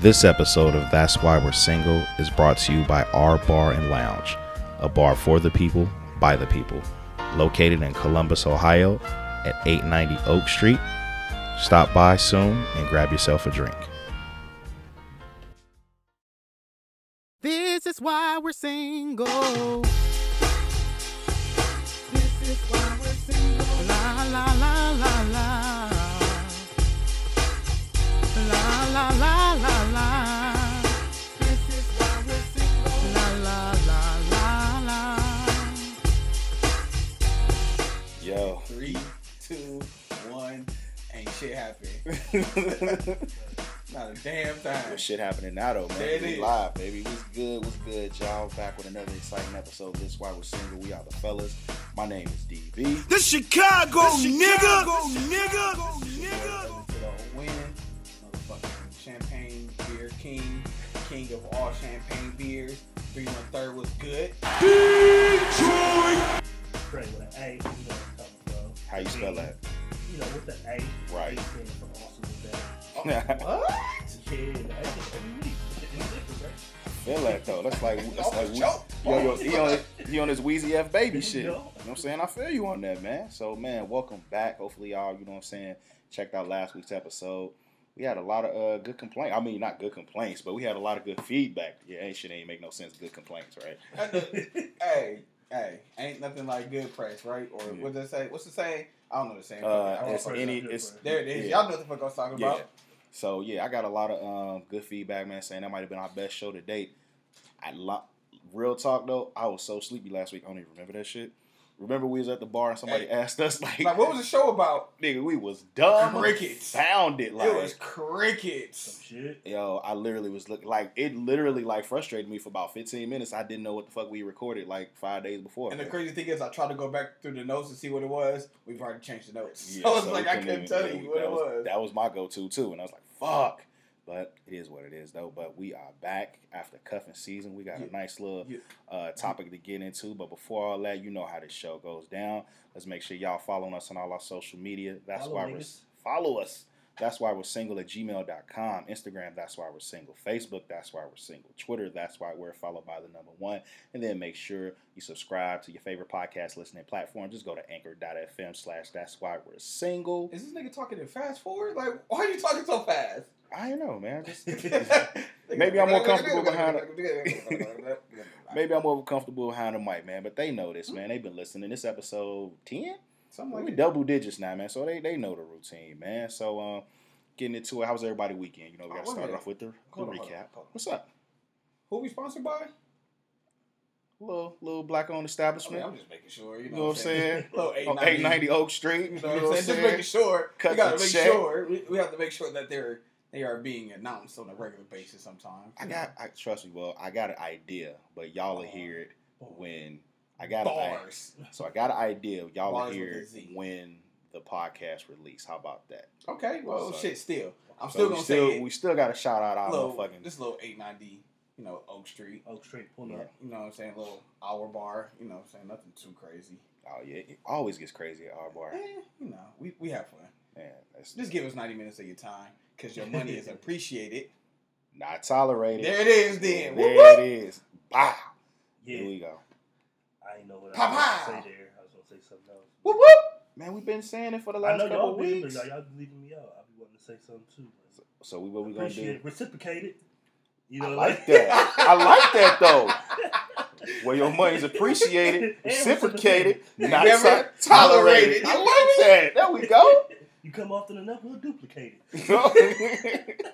This episode of That's Why We're Single is brought to you by Our Bar and Lounge, a bar for the people, by the people. Located in Columbus, Ohio at 890 Oak Street. Stop by soon and grab yourself a drink. This is why we're single. This is why we're single. La la la la la. La la la la la. Shit happening. Not a damn thing. What shit happening now though, man? It we is. live, baby. What's good? What's good, y'all? Back with another exciting episode. This is why we're single. We are the fellas. My name is DB. The Chicago, nigga. Welcome to the win. Motherfucking champagne beer king. King of all champagne beers. 313 was good. Straight with an A, you know what I'm talking about. How you spell that? You know, with the A. Right. A stands for awesome with that. What? Yeah, that's just every week. It's feel that though. That's like that's like Almost choked. yo, yo, he on he on his Weezy F baby shit. You You know know? what I'm saying? I feel you on that, man. So man, welcome back. Hopefully y'all, you know what I'm saying, checked out last week's episode. We had a lot of uh, good complaints. I mean, not good complaints, but we had a lot of good feedback. Yeah, ain't shit ain't make no sense. Good complaints, right? hey, hey, ain't nothing like good press, right? Or Yeah. what they say? What's the saying? I don't know the same. Uh, I don't it's know. any, it's there it is. yeah. Y'all know what the fuck I was talking Yeah. about. So yeah, I got a lot of um, good feedback, man, saying that might have been our best show to date. I lo- real talk though, I was so sleepy last week. I don't even remember that shit. Remember we was at the bar and somebody Hey. asked us like, Like, what was the show about? nigga, we was dumb. Crickets. Sounded like it was crickets. Some shit. yo. I literally was looking like it. Literally like frustrated me for about fifteen minutes. I didn't know what the fuck we recorded like five days before. And the crazy thing is, I tried to go back through the notes to see what it was. We've already changed the notes. Yeah, so I was so like, I couldn't couldn't even- tell you what that it was. That was my go-to too, and I was like, "Fuck!" But it is what it is, though. But we are back after cuffing season. We got Yeah. a nice little Yeah. uh, topic to get into. But before all that, you know how this show goes down. Let's make sure y'all following us on all our social media. That's Follow why we're follow us. That's why we're single at gmail.com. Instagram, that's why we're single. Facebook, that's why we're single. Twitter, that's why we're followed by the number one. And then make sure you subscribe to your favorite podcast listening platform. Just go to anchor.fm slash that's why we're single. Is this nigga talking in fast forward? Like, why are you talking so fast? I don't know, man. Just, Maybe I'm more comfortable behind maybe I'm more comfortable behind the mic, man. But they know this, man. They've been listening. This episode 10? Something we like that. double digits now, man. So they, they know the routine, man. So um, getting into it, how was everybody weekend? You know, we got Oh, to wait start off with the, the on, hold on, recap. hold on. What's up? Who we sponsored by? Little little black owned establishment. mean, I'm just making sure. You you know, know what I'm saying? Little On 890. 890 Oak Street. You know what I'm saying? Just making sure. Cut we gotta make check. sure. We, we have to make sure that they're they are being announced on a regular basis. Sometimes. I got, I trust me, well, I got an idea, but y'all will hear it Oh. when I got an idea. bars. So I got an idea. Y'all will Bars with hear it when the podcast release. How about that? Okay. Well, So- shit. Still, I'm So still gonna still, say it. we still got to shout out our little, motherfucking. this little 890. You know, Oak Street. Oak Street, pull Yeah. up. You know what I'm saying? Little hour bar. You know what I'm saying? Nothing too crazy. Oh yeah, it always gets crazy at our bar. Eh, you know, we, we have fun. Man, that's Just give us 90 minutes of your time because your money is appreciated. not tolerated. There it is, then. There Whoop, whoop. it is. Bow. Yeah, Here we go. I ain't know what Pow, I was pow. going to say there. I was going to say something else. Whoop, whoop. Man, we've been saying it for the I last know couple y'all of weeks. y'all, y'all leaving me out. I'll be wanting to say something too. So, so we what we gonna do? it. Reciprocate it. You I know, like that. I like that though. Where your money's appreciated, reciprocated, reciprocated. not tolerated. tolerated. I like that. There we go. You come often enough, we'll duplicate it.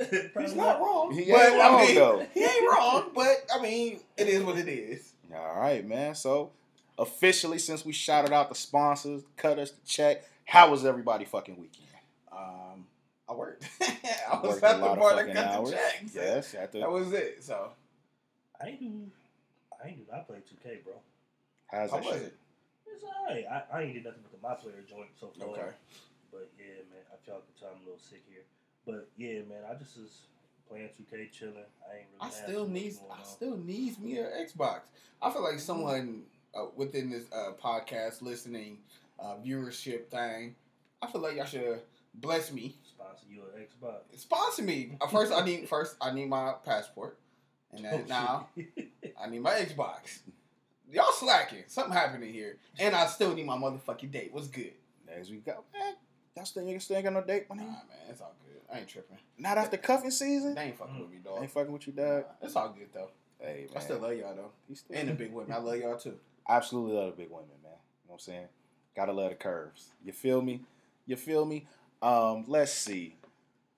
He's not wrong. He but, ain't wrong, I mean, though. He ain't wrong, but I mean, it is what it is. All right, man. So officially, since we shouted out the sponsors, cut us the check. How was everybody fucking weekend? Um, I worked. I was Worked at a the lot of bar to fucking cut hours. the checks. Yes, at the- That was it. So, I ain't do. I ain't do not play 2K, bro. How's how that was shit? it? It's alright. I, I ain't did nothing with the my player joint so far. Okay. But yeah, man, I feel like the time I'm a little sick here. But yeah, man, I just was playing 2K, chilling. I ain't really. I still too much needs I on. still needs me an Xbox. I feel like someone uh, within this uh, podcast listening uh, viewership thing. I feel like y'all should bless me, Sponsor you an Xbox. sponsor me. Uh, First, I need first I need my passport, and then now I need my Xbox. Y'all slacking. Something happening here, and I still need my motherfucking date. What's good? Next we go. Man, y'all still niggas still ain't got no date, my Nah, man, it's all good. I ain't tripping. Not after cuffing season. They ain't fucking with me, dog. Ain't fucking with you, Nah, dog. it's all good though. Hey, man. I still love y'all though, You still- and the big women. I love y'all too. absolutely love the big women, man. You know what I'm saying? Gotta love the curves. You feel me? You feel me? Um, let's see.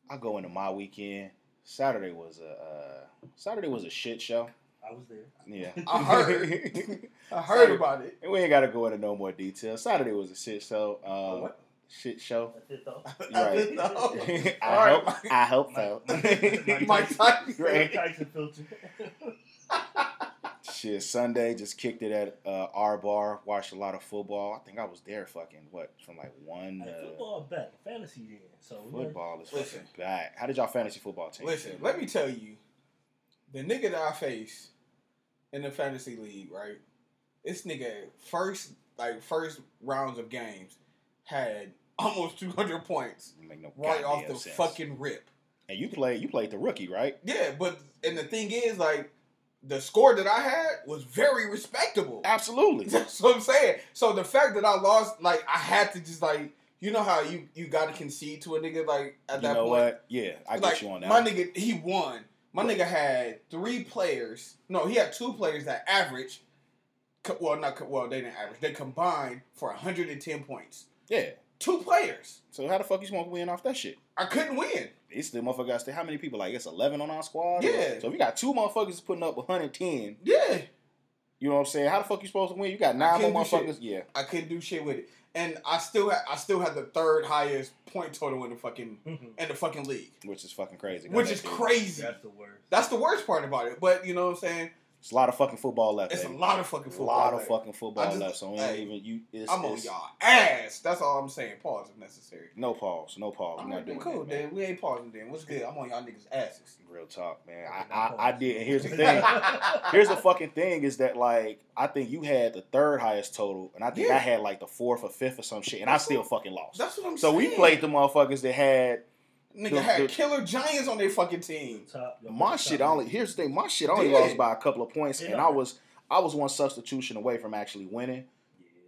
I'll go into my weekend. Saturday was a uh, Saturday was a shit show. I was there. Yeah. I heard. I heard about it. and we ain't gotta go into no more detail. Saturday was a shit show. Um, what? shit show. That's it though. Right. No. I All right, hope Mike. I hope so. Mike- Mike Tyson. Right. Tyson filter. Shit, Sunday just kicked it at uh, our bar. Watched a lot of football. I think I was there fucking what from like one. Hey, to football back. Fantasy then. So we Football is Listen. fucking back. How did y'all fantasy football team? Listen, let me tell you, the nigga that I face in the fantasy league, right? This nigga first like first rounds of games had almost two hundred points Make no right off the sense. fucking rip. And you played, you played the rookie, right? Yeah, but and the thing is, like, the score that I had was very respectable. Absolutely. That's what I'm saying. So the fact that I lost, like, I had to just like, you know how you you got to concede to a nigga like at you that know point. what? Yeah, I get you on that. My nigga, he won. My nigga had three players. No, he had two players that average. Well, not well. They didn't average. They combined for 110 points. yeah. Two players. So how the fuck you supposed to win off that shit? I couldn't win. It's the motherfucker got to how many people? Like it's eleven on our squad. Yeah. So if you got two motherfuckers putting up 110, Yeah, you know what I'm saying? How the fuck you supposed to win? You got nine more motherfuckers. Yeah. I couldn't do shit with it. And I still had I still had the third highest point total in the fucking in the fucking league, Which is fucking crazy. which That is dude- crazy. That's the worst. That's the worst part about it. But you know what I'm saying? It's a lot of fucking football left. It's a lot of fucking A football. lot of left. fucking football just- left. So ain't hey, even you. It's, I'm on it's- y'all ass. That's all I'm saying. Pause if necessary. No pause. No pause. All We're not doing cool. that, man. Then we ain't pausing. Then what's good? I'm on y'all niggas' asses. Real talk, man. I, no I, I did. And here's the thing. here's the fucking thing is that like I think you had the third highest total, and I think Yeah. I had like the fourth or fifth or some shit, and I still what- fucking lost. That's what I'm So saying. So we played the motherfuckers that had Nigga the- had the- killer giants on their fucking team. Top, my top shit. man. Only here's the thing. My shit only Yeah. lost by a couple of points, and I was I was one substitution away from actually winning.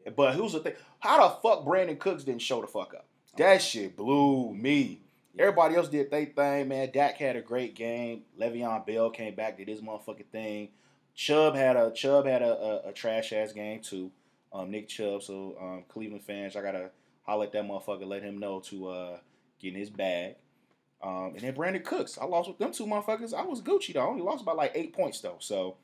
Yeah. But who's the thing? How the fuck Brandin Cooks didn't show the fuck up? That shit blew me. Everybody else did their thing, man. Dak had a great game. Le'Veon Bell came back, did his motherfucking thing. Chubb had a Chubb had a, a, a trash ass game too. Um, Nick Chubb. So um, Cleveland fans, I gotta holler at that motherfucker, let him know to uh, get in his bag. Um, and then Brandin Cooks, I lost with them two motherfuckers. I was Gucci though. I only lost by like eight points though. So,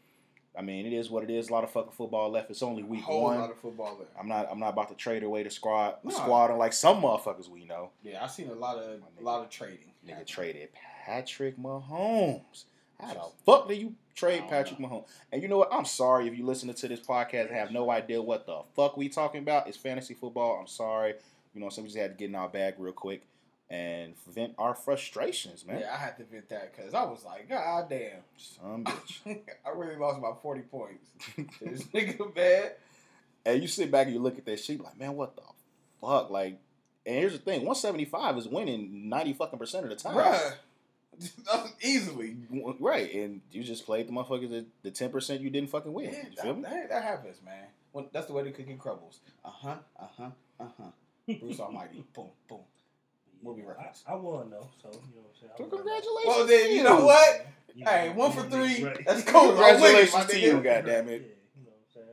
I mean, it is what it is. A lot of fucking football left. It's only A week whole one. lot of football left. I'm not. I'm not about to trade away the squad. Nah. Squad like some motherfuckers we know. Yeah, I seen a lot of a lot of trading. Nigga traded Patrick Mahomes. How the fuck do you trade Patrick Mahomes? And you know what? I'm sorry if you listening to this podcast and have no idea what the fuck we talking about. It's fantasy football. I'm sorry. You know, so we just had to get in our bag real quick and vent our frustrations, man. Yeah, I had to vent that because I was like, God damn. Some bitch. I really lost about 40 points. this nigga bad. and you sit back and you look at that shit like, man, what the fuck? Like, and here's the thing: 175 is winning 90 fucking percent of the time. Bruh. Easily. Right, and you just played the motherfuckers the, the 10% you didn't fucking win. Yeah, you feel that, me? that, that happens, man. When, that's the way the cookie crumbles. Uh huh, uh huh, uh huh. Bruce Almighty. Boom, boom. Movie reference. I, I won though, so you know what I'm saying. So congratulations. Well, then, you know what? You Hey, know, one for three. right. That's cool. Congratulations I'm to you, my nigga. goddamn Yeah, it. you know what I'm saying.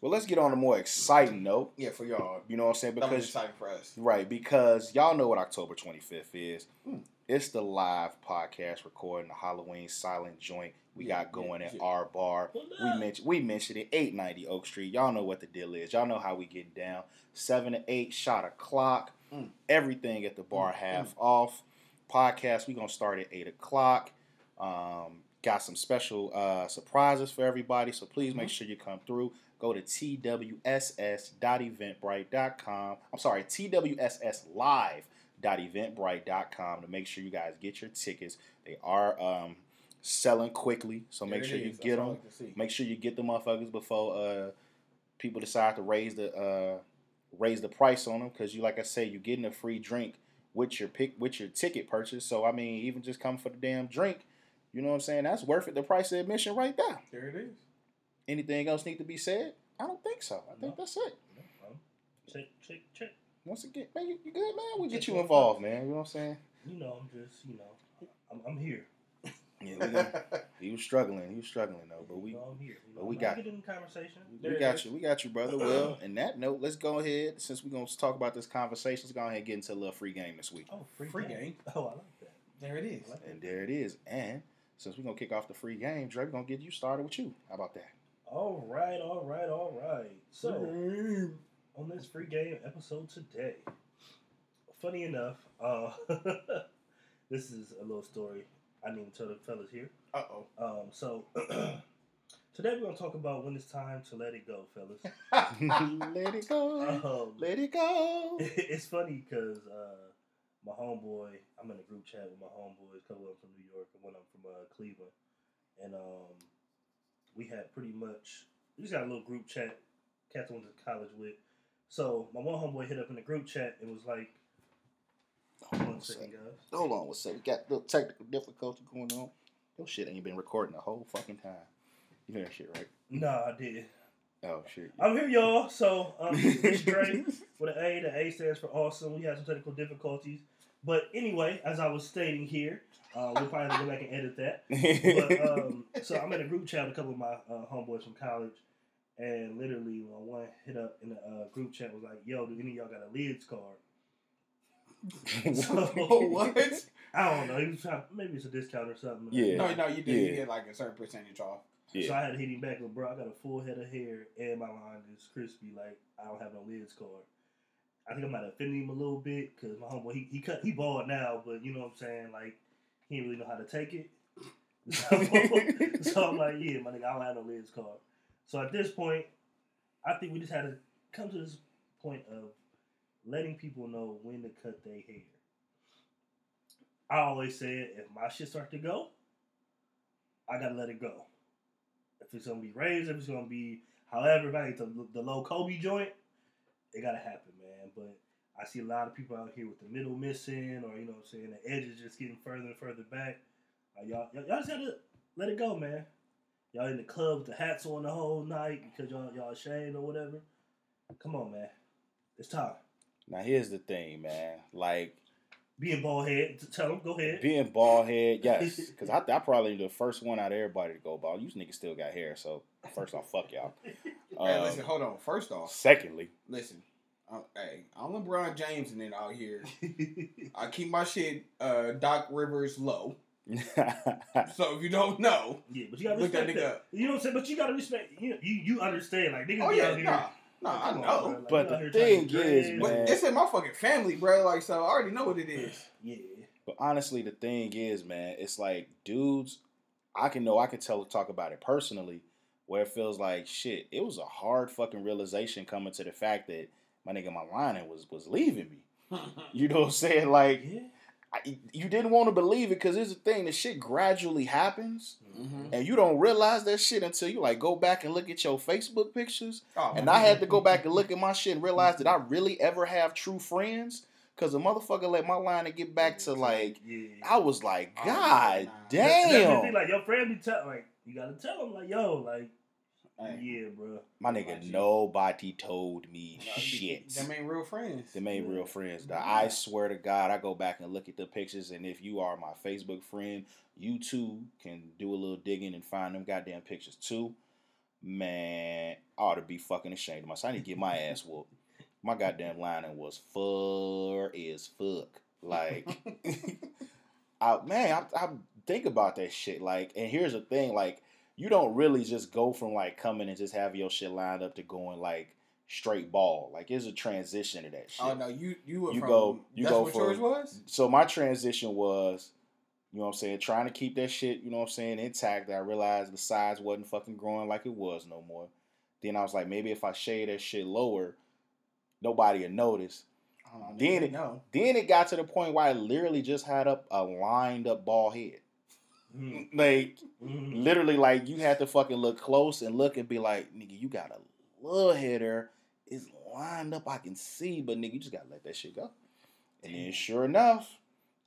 Well, let's get on a more exciting note. Yeah, for y'all. You know what I'm saying? That was Because exciting for us. right, because y'all know what October 25th is. Hmm. It's the live podcast recording the Halloween silent joint we Yeah, got going yeah, at yeah. our bar. We mentioned we mentioned it 890 Oak Street. Y'all know what the deal is. Y'all know how we get down. Seven to eight shot o'clock. Mm. Everything at the bar Mm, half off. Podcast we're gonna start at eight o'clock. Um, got some special uh, surprises for everybody. So please make Mhm. sure you come through. Go to twss.eventbrite.com. I'm sorry, twsslive.eventbrite.com to make sure you guys get your tickets. They are um, selling quickly, so make it sure you is. get That's all them. See. Make sure you get the motherfuckers before uh, people decide to raise the uh, raise the price on them. Because you, like I say, you're getting a free drink with your pick with your ticket purchase. So I mean, even just come for the damn drink, you know what I'm saying? That's worth it. The price of admission right there. There it is. Anything else need to be said? I don't think so. I think No. that's it. Um, check, check, check. Once again, man, you, you good, man? We get you involved, man. You know what I'm saying? You know, I'm just, you know, I'm, I'm here. Yeah, we gonna- he was struggling. He was struggling though, but we you here. You but know, we got- get in the conversation. we There got is. you. We got you, brother. Well, in that note, let's go ahead. Since we're gonna talk about this conversation, let's go ahead and get into a little free game this week. Oh, free, Free game. game. Oh, I like that. There it is. I like that. And there it is. And since we're gonna kick off the free game, Dre, we're gonna get you started with you. How about that? All right, all right, all right. So, on this free game episode today, funny enough, uh, this is a little story I need to tell the fellas here. Uh oh. Um, so, today we're going to talk about when it's time to let it go, fellas. let it go. Um, Let it go. it's funny because uh, my homeboy, I'm in a group chat with my homeboys, a couple of them from New York and one of them from uh, Cleveland, and um, we had pretty much we just got a little group chat. Cats I went to college with. So my one homeboy hit up in the group chat and was like, Hold on "One a second, guys." Hold on one second. We got a little technical difficulty going on. Your shit ain't been recording the whole fucking time. You hear that shit, right? Nah, I did. Oh shit. I'm here, y'all. So um, it's Dre with an A. The A stands for awesome. We had some technical difficulties, but anyway, as I was stating here, uh, we'll probably go back and edit that. but um, so I'm in a group chat with a couple of my uh, homeboys from college, and literally uh, one hit up in the uh, group chat was like, "Yo, do any of y'all got a lids card?" So- what? I don't know. He was trying, maybe it's a discount or something. Yeah. No, no, you did. Yeah. You get like a certain percentage off. Yeah. So. I had to hit him back, like, bro, I got a full head of hair and my line is crispy. Like I don't have no lids card. I think I might have offended him a little bit because my homeboy he, he cut he bald now, but you know what I'm saying. Like he didn't really know how to take it. So, so I'm like, yeah, my nigga, I don't have no lids card. So at this point, I think we just had to come to this point of letting people know when to cut their hair. I always said if my shit start to go, I gotta let it go. If it's gonna be raised, if it's gonna be however, if the, the low Kobe joint, it gotta happen, man. But I see a lot of people out here with the middle missing, or you know what I'm saying, the edges just getting further and further back. Like, y'all, y'all, y'all just gotta let it go, man. Y'all in the club with the hats on the whole night because y'all y'all ashamed or whatever. Come on, man. It's time. Now here's the thing, man. Like Being bald head, t- tell them, go ahead. being bald head, yes, because I, I probably the first one out of everybody to go bald. You niggas still got hair, so first off, fuck y'all. hey, Um, listen, hold on. First off, secondly, listen. Uh, hey, I'm LeBron James and then out here. I keep my shit uh, Doc Rivers low. So if you don't know, Yeah, but you gotta Look that respect nigga that. up. You know what I'm saying? But you gotta respect. You you, you understand? Like niggas oh be yeah, out here. nah, nah, I know. Like, But you out the here trying to thing is, dread. But man- it's in my fucking family, bro. Like, so I already know what it is. Yeah. But honestly, the thing is, man, it's like dudes. I can know I can tell talk about it personally, where it feels like shit. It was a hard fucking realization coming to the fact that my nigga my lining was was leaving me. You know what I'm saying? Like Yeah. I, you didn't want to believe it because here's the thing: the shit gradually happens, Mhm. and you don't realize that shit until you like go back and look at your Facebook pictures. Oh, And I had to go back and look at my shit and realize that I really ever have true friends. Cause the motherfucker let my line to get back to like Yeah. I was like, Oh, God nah. That's- that's the thing, damn. like your friend be tell like you gotta tell them like yo like yeah bro. My nigga, nobody told me shit. Them ain't real friends. Them ain't real friends. Yeah. I swear to God, I go back and look at the pictures, and if you are my Facebook friend, you too can do a little digging and find them goddamn pictures too. Man, I ought to be fucking ashamed of myself. I need to get my ass whooped. My goddamn lining was fur as fuck. Like, I man, I, I think about that shit. Like, and here's the thing: like, you don't really just go from like coming and just have your shit lined up to going like straight ball. Like, it's a transition to that oh, shit. Oh no, you you were You from, go- you that's go what from- was. So my transition was, you know what I'm saying, trying to keep that shit, you know what I'm saying, intact. I realized the size wasn't fucking growing like it was no more. Then I was like, maybe if I shade that shit lower, nobody would notice. Oh, Then it- no. Then it got to the point where I literally just had up a lined up ball head. Mhm. Like Mhm. literally like you had to fucking look close and look and be like, nigga, you got a little header. It's lined up, I can see, but nigga, you just gotta let that shit go. And then, sure enough,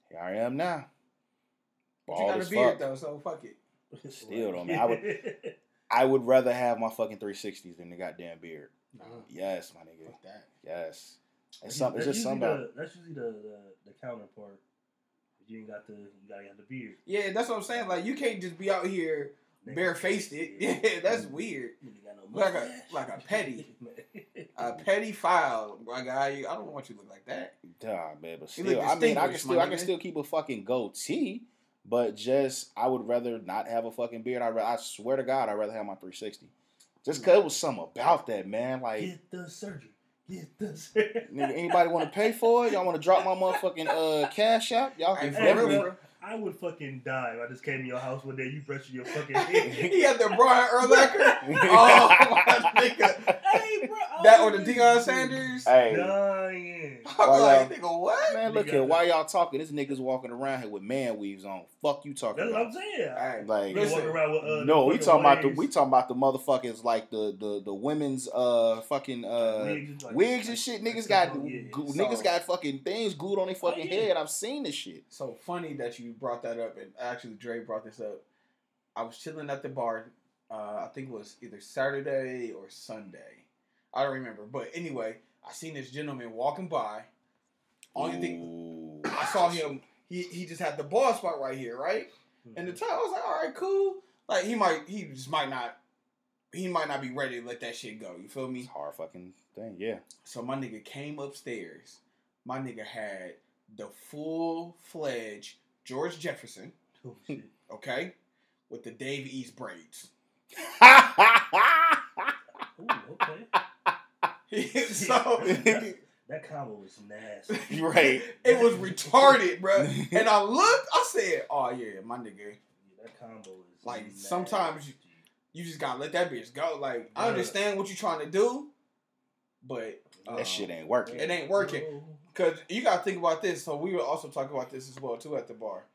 here I am now. But you got a as beard fuck. though, so fuck it. Still though, man. I would, I would rather have my fucking 360s than the goddamn beard. Nah, Yes, my nigga. fuck that. Yes. It's That's. It's just usually something that's usually the, the the counterpart. You ain't got the you gotta have the beard. Yeah, that's what I'm saying. Like you can't just be out here Nigga, barefaced it. yeah. Yeah, that's mm-hmm. weird. Nigga got no Like a- like a petty. A petty file, my guy. I don't want you to look like that. Nah, man, but You still, look I mean, I can still, I can still keep a fucking goatee, but just I would rather not have a fucking beard. I, I swear to God, I'd rather have my 360. Just hmm. cause it was something about that, man. Like, Get the surgery. Get the surgery. nigga, anybody want to pay for it? Y'all want to drop my motherfucking uh cash app? Y'all can for Hey, definitely. real, bro. bro. I would fucking die if I just came to your house one day, you brushing your fucking head. he had the Brian Urlacher. oh my nigga. Hey, bro. I That or the was Deion Sanders. Hey, Dying. I'm Why like, y'all- nigga, what? man, look Nigga, here. Why y'all talking? This nigga's walking around here with man weaves on. Fuck you talking That's what I'm saying. Hey, Like, You listen, around with, uh, no, we fucking talking about the we talking about the motherfuckers like the the the women's uh fucking uh Wigs, like- wigs and shit. Niggas got Yeah. goo- So- niggas got fucking things glued on their fucking Oh, yeah. head. I've seen this shit. So funny that you brought that up, and actually Dre brought this up. I was chilling at the bar. Uh, I think it was either Saturday or Sunday. I don't remember, but anyway, I seen this gentleman walking by. Only thing I saw him, he he just had the ball spot right here, right? Hmm. And the time I was like, all right, cool. Like he might, he just might not, he might not be ready to let that shit go. You feel me? a hard fucking thing. Yeah. So my nigga came upstairs. My nigga had the full fledged George Jefferson, Oh, okay, with the Dave East braids. Ooh, okay. so That, that combo was nasty. Right. it was retarded, bro. And I looked, I said, "Oh yeah, my nigga, Yeah, that combo is Like, nasty. sometimes you- you just gotta let that bitch go." Like I understand what you're trying to do, but um, that shit ain't working. It ain't working. Cause you gotta think about this. So we were also talking about this as well too at the bar.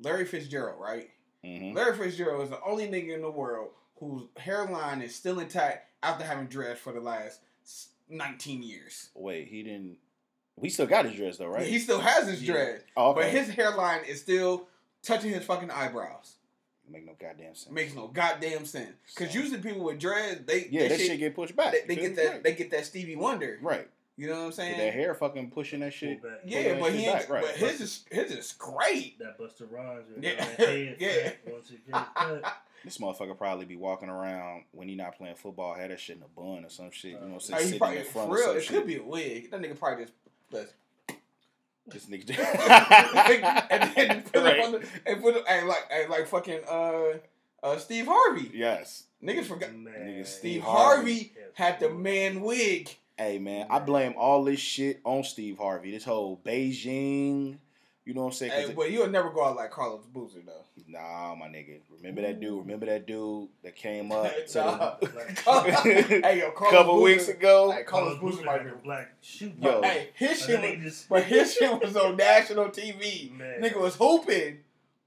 Larry Fitzgerald, right? Mhm. Larry Fitzgerald is the only nigga in the world whose hairline is still intact after having dreads for the last s- 19 years. Wait, he didn't. We still got his dress though, right? He still has his Yeah. dreads, oh, but his hairline is still touching his fucking eyebrows. make no goddamn sense. Makes no goddamn sense. Cause usually people with dreads, they yeah, that shit, shit get pushed back. they, they get that right. they get that Stevie Wonder. right. You know what I'm Get saying? that hair fucking pushing that shit. Back. Yeah, that but shit he ain't, back, right. but his is his is great. That Busta Rhymes. right Yeah, there, head yeah. Fat Once it get cut. This motherfucker probably be walking around when he not playing football, had that shit in a bun or some shit. You know, what I'm Like, saying? he sitting probably, in front for of real, some it shit. could be a wig. That nigga probably just does. This and then put Right. it on the, and put it hey, like and like fucking uh uh Steve Harvey. yes. Niggas forgot Man. Nigga, Steve Steve Harvey, had the man wig. Hey man, I blame all this shit on Steve Harvey. This whole Beijing, you know what I'm saying? Hey, it- but you'll never go out like Carlos Boozer though. nah, my nigga. Remember that dude? Remember that dude that came up to Nah. the- hey yo, a Carlos couple Boozer, weeks ago? Hey, Carlos Carlos Boozer Boozer might be. the black shoe. Yo. Hey, his shit was, they just- but his shit was on national TV. Man. Nigga was hooping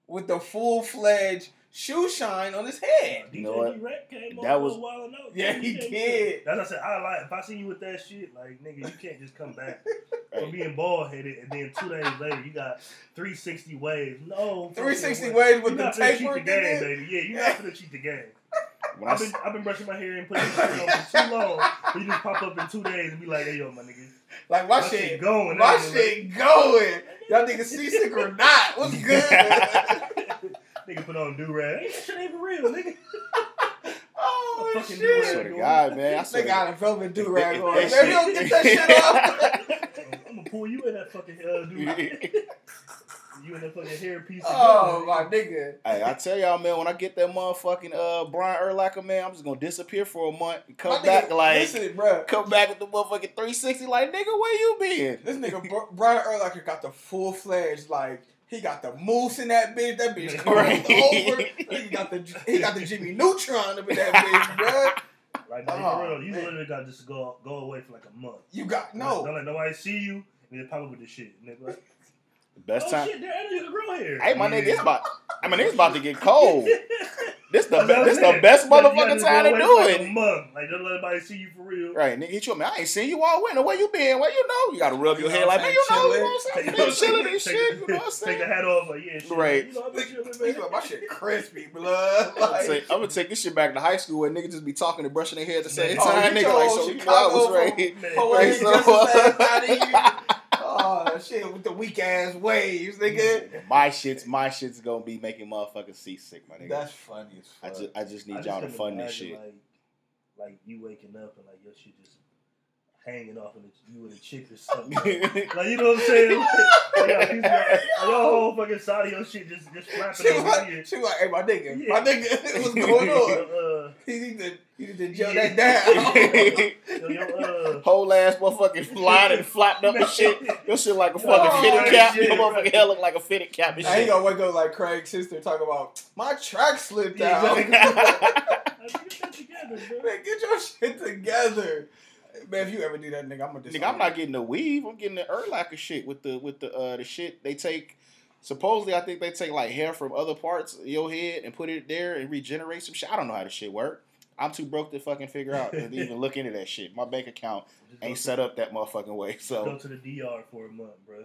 with the full fledged shoe shine on his head. You know DJ what? D-Rap came That was- for a while ago. Yeah, he came did. That's what I said. I like if I see you with that shit, like nigga, you can't just come back from being bald headed and then two days later you got 360 waves. No, 360 waves with you the not finna cheat taper, the game, baby. Yeah, you not gonna cheat the game. when I I've been I've been brushing my hair and putting this shit on for too long. But you just pop up in two days and be like, hey yo, my nigga, Like my, my shit, shit going. my nigga, shit going. Y'all niggas seasick or not? What's good? Nigga put on do rag. Hey, that shit ain't for real, nigga. oh Fucking I shit! swear to God, man. I They swear to got a velvet do rag on. That Maybe don't get that shit off. I'm gonna pull you in that fucking uh, do rag. You in that fucking hair piece. of oh gum, my nigga. nigga. Hey, I tell y'all, man, when I get that motherfucking uh Brian Urlacher, man, I'm just gonna disappear for a month and come My back nigga, like listen, bro. come back with the motherfucking 360, like nigga, where you been? This nigga Brian Urlacher got the full fledged like he got the moose in that bitch. That bitch comes Right. over. He got the he got the Jimmy Neutron up in that bitch, bro. Like, nigga, Oh, for real, you man. literally got to just go go away for like a month. You got no Don't let nobody see you and then pop up with this shit. Nigga, Best oh time. shit, I know grow hair. Hey, my nigga, it's about. I mean, it's about to get cold. this the be- this the best You you motherfucking time to do like it. A month. Like don't let anybody see you for real. Right, nigga, hit you up, man. I ain't seen you all winter. Where you been? Where you know? You gotta rub your You head like, man, you know, you know what I'm saying? Been chilling and shit, you know what I'm Take saying? the hat off, like yeah, shit, Right. You know, I've been chilling, man. my shit crispy, blood. I'm gonna, take, I'm gonna take this shit back to high school where niggas just be talking and brushing their hair at the same Oh, time. Nigga, like, so you know I was right. Man, Oh, Right, so- Oh shit, with the weak ass waves, nigga. My shit's my shit's gonna be making motherfuckers seasick, my nigga. That's funny as I just I just need I y'all to fund this shit. Like, like you waking up and like your shit just hanging off of it's you and a chick or something. Like, like, you know what I'm saying? Like, like, you like, your whole fucking side of your shit just just flapping she was over here. like, she was like, hey, my nigga, Yeah. my nigga, what's going on? Uh, You need to, you need to gel Yeah. that down. yo, yo, uh, Whole ass motherfucking line and flapped up and shit. Your shit like a fucking Oh, fitted cap. shit, Your motherfucking right. hair look like a fitted cap and I ain't gonna wake up like Craig's sister talk about my track slipped Yeah, out. exactly. I think it's that together, bro. Man, get your shit together. Man, if you ever do that, nigga, I'm gonna Nigga, I'm not getting the weave. I'm getting the Urlacher shit with the with the uh the shit they take. Supposedly, I think they take like hair from other parts of your head and put it there and regenerate some shit. I don't know how this shit work. I'm too broke to fucking figure out and even look into that shit. My bank account ain't set up that motherfucking way. So go to the DR for a month, bro.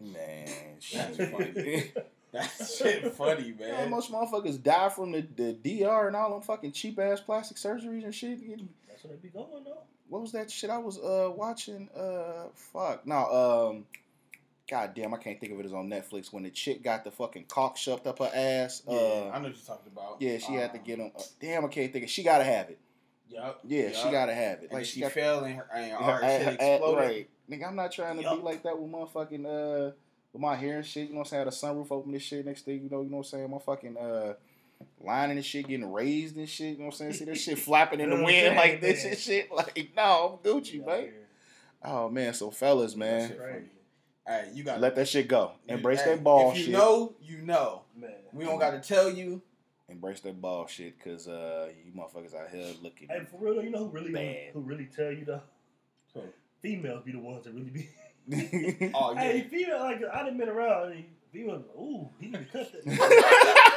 man, That's funny. That shit funny, You know, man. most motherfuckers die from the, the DR and all them fucking cheap ass plastic surgeries and shit. That's what they be going though. What was that shit I was uh watching? Uh, fuck. No, um, god damn, I can't think of it. It's on Netflix when the chick got the fucking cock shoved up her ass. Yeah, Uh, I know what you're talking about. yeah, she had to Um, get him. Uh, damn, I can't think of. She gotta have it. Yup. Yeah, she gotta have it. And Like she she fell and her, and her, shit exploded. right. Nigga, I'm not trying to Yup. be like that with motherfucking uh with my hair and shit. You know what I'm saying? I had a sunroof open this shit. Next thing you know, you know what I'm saying? My fucking uh lining and shit getting raised and shit. You know what I'm saying? See that shit flapping in the You know what wind like this and shit. Like, no, I'm Gucci, Out man. here. Oh man, so fellas, man, shit Crazy. Hey, you got let that shit go. Embrace hey, that ball If you shit. know, you know. Man. We don't got to tell you. Embrace that ball shit, cause uh, you motherfuckers out here looking. Hey, for real you know who really Bad. who really tell you though? Who? Females be the ones that really be. Oh yeah. Hey, female like I done been around. And females, ooh, he need to cut that.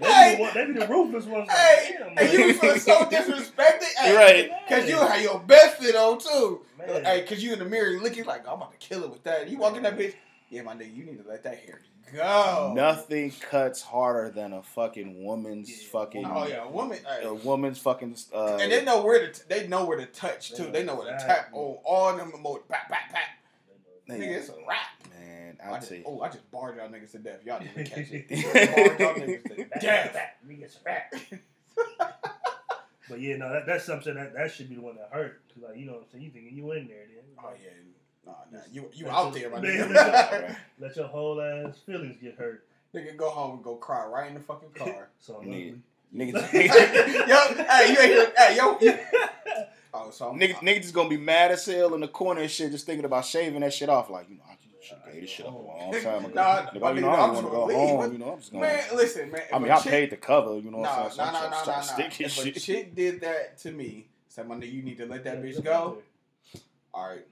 They be, the hey, one, they be the ruthless ones. hey, like, damn, hey, you man. feel so disrespected. Hey, Right. Cause you have your best fit on too. Man. Hey, cause you in the mirror looking like I'm about to kill it with that. You walking that bitch. Yeah, my nigga, you need to let that hair go. Nothing cuts harder than a fucking woman's Yeah. fucking. Oh yeah, a woman. hey. A woman's fucking. Uh, and they know where to they know where to touch too. They know where to tap Exactly. on all them emotes. Pat pat pat. Nigga. Nigga, it's a wrap. man, I I'll just, tell oh, I just barred y'all niggas to death. Y'all didn't catch it. Barred y'all niggas to Back, death. back, niggas, back. But yeah, no, that, that's something that that should be the one that hurt. Cause like you know, what I'm saying you thinking you in there, then Oh yeah, nah, nah. You you That's out just- there, my Man, nigga. let your whole ass feelings get hurt. nigga, go home and go cry right in the fucking car. So I'm Nigga. yo, hey, you ain't hear? Hey, yo. you- Oh, so I'm, niggas, niggas just gonna be mad as hell in the corner and shit, just thinking about shaving that shit off. Like, you know, I should have gave this shit up a long time ago. Nah, Nigga, my you nigga, know, I I'm don't want to gonna go leave. home. You know, I'm just going. Man, listen, man. I mean, a I chick- paid the cover. You know what I'm saying? nah, nah, I'm nah, nah, to nah. stick his a shit. chick did that to me, said, my nigga, you need to let that bitch go. All right,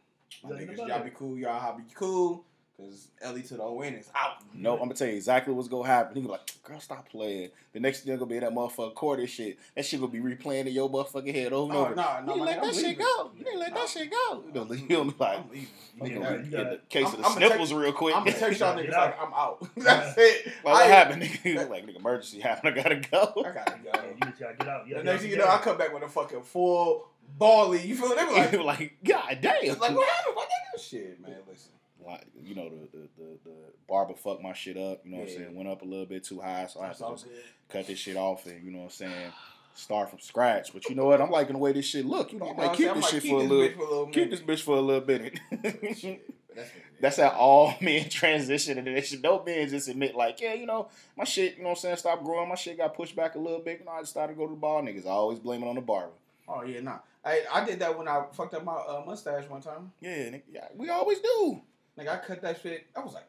my niggas, y'all be cool. Y'all how be cool. Cause Ellie to the win is out. No, I'm gonna tell you exactly what's gonna happen. He gonna be like, girl, stop playing. The next thing gonna be that motherfucker quarter shit. That shit gonna be replaying in your motherfucking head over and Oh, over. nah, you nah, didn't let that shit go. You didn't let that shit go. You know, you'll be like, I'm leaving. nigga, You gonna gotta- get the case I'm- of the I'm gonna sniffles real quick. I'm gonna text y'all Get niggas like I'm out. That's it. Like what I- happened, nigga? like nigga, emergency happened. I gotta go. I gotta go. you just gotta get out. You The next thing you know, I come back with a fucking full bally. You feel? They were like, like, like, god damn. it's like what happened? What that shit, man? Listen. Like, you know, the, the, the, the barber fucked my shit up. You know what I'm saying? Went up a little bit too high, so I had to just good. cut this shit off and you know what I'm saying. Start from scratch, but you know what? I'm liking the way this shit look. You know, I'm like what keep this shit for a little, keep this bitch for a little keep this minute. bitch for a little minute. That's how all men transition and they should no men just admit like, yeah, you know, my shit, you know what I'm saying, stopped growing, my shit got pushed back a little bit, you know, I just started to go to the bar. Niggas I always blame it on the barber. Oh yeah, nah. I I did that when I fucked up my uh, mustache one time. Yeah, yeah, we always do. Nigga, I cut that shit. I was like,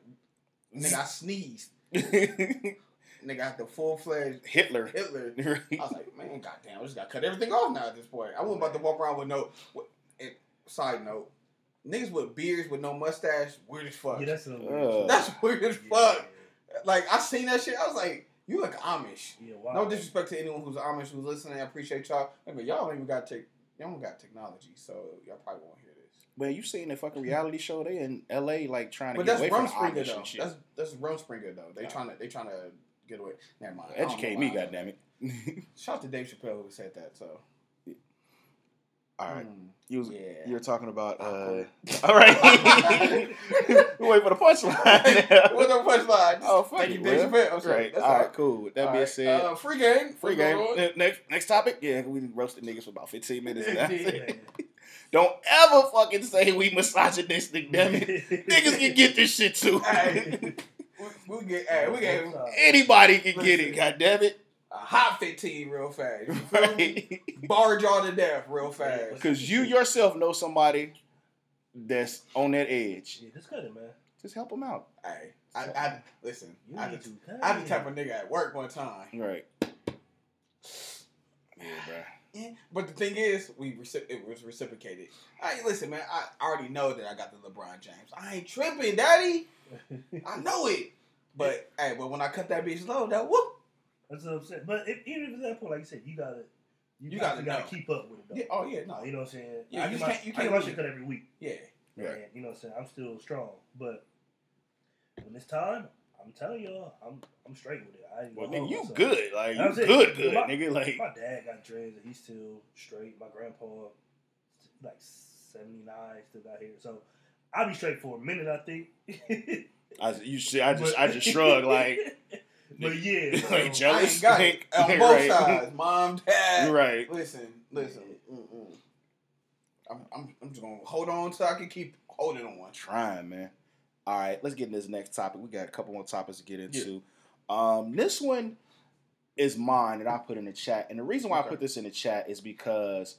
nigga, I sneezed. Nigga, I had the full fledged Hitler. Hitler. I was like, man, goddamn, I just gotta cut everything off now at this point. I wasn't about to walk around with no. With, and side note, niggas with beards with no mustache, weird as fuck. Yeah, that's a Uh. That's weird as fuck. Like I seen that shit, I was like, You look Amish. Yeah, wow. No disrespect to anyone who's Amish who's listening. I appreciate y'all. Hey, But y'all don't even got tech. Y'all don't got technology, so y'all probably won't hear this. Man, you seen the fucking reality show? They in L.A. like trying to But get away from the Rumspringa Amish though. and shit. That's that's Rumspringa though. They Nah. trying to they trying to get away. Never mind. I don't Educate know me, why. goddammit. Shout out to Dave Chappelle who said that. So All right, Mm, you was yeah. you were talking about. Uh, all right, we wait for the punchline. What's the punchline? Oh, fuck Thank you, Dave man. Chappelle. I'm sorry. Right. That's all all right, cool. With that All being right, said, uh, free game. free What's going game. Next next topic. Yeah, we roasted niggas for about fifteen minutes now. Yeah. Don't ever fucking say we misogynistic, damn it. Niggas can get this shit too. Hey. We, we get, hey, we get Anybody can get it, Listen. god damn it. a hot fit team real fast. You feel me? Right. Barge y'all to death real fast. Because you yourself know somebody that's on that edge. Yeah, just cut it, man. Just help them out. Hey, I, I listen. You I need the, to I the it. type of nigga at work one time. Right. Yeah, bro. Yeah, but the thing is, we recip- it was reciprocated. Hey, listen, man. I already know that I got the LeBron James. I ain't tripping, daddy. I know it. But hey, but when I cut that bitch low, that whoop. That's what I'm saying. But if, even if it's that point, like you said, you gotta, you, You gotta, gotta gotta keep up with it. Though. Yeah, oh yeah, no, You know what I'm saying? Yeah, I you just my, can't- you I can't get my cut every week. yeah. Right. And, you know what I'm saying? I'm still strong, but when it's time, I'm telling y'all, I'm I'm straight with it. I ain't Well, gonna nigga, you myself. good. Like, you I'm good, good, my- nigga. Like, My dad got dreads and he's still straight. My grandpa, like 79, still got hair. So I'll be straight for a minute, I think. I, you see, I just, But- I just shrug, like, but yeah, so- like I jealous. ain't got Like, on both right. sides, mom, dad. You're right. Listen, listen. Mm-mm. I'm, I'm, I'm just gonna hold on so I can keep holding on. Trying, man. All right, let's get into this next topic. We got a couple more topics to get into. Um, this one is mine that I put in the chat, and the reason why I put this in the chat is because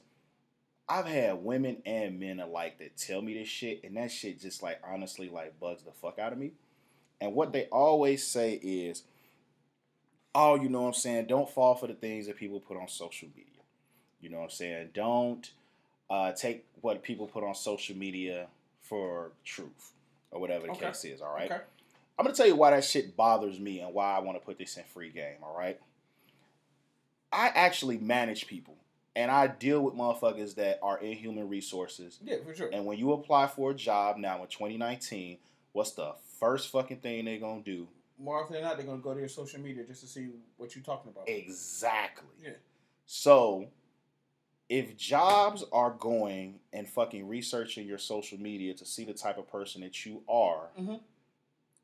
I've had women and men alike that tell me this shit, and that shit just like honestly like bugs the fuck out of me. And what they always say is, "Oh, you know what I'm saying? Don't fall for the things that people put on social media. You know what I'm saying? Don't uh, take what people put on social media for truth or whatever the Okay. case is. All right." Okay. I'm gonna tell you why that shit bothers me and why I want to put this in free game. All right. I actually manage people, and I deal with motherfuckers that are in human resources. Yeah, for sure. And when you apply for a job now in 2019, what's the first fucking thing they're gonna do? More often than not, they're gonna go to your social media just to see what you're talking about. Exactly. Yeah. So, if jobs are going and fucking researching your social media to see the type of person that you are,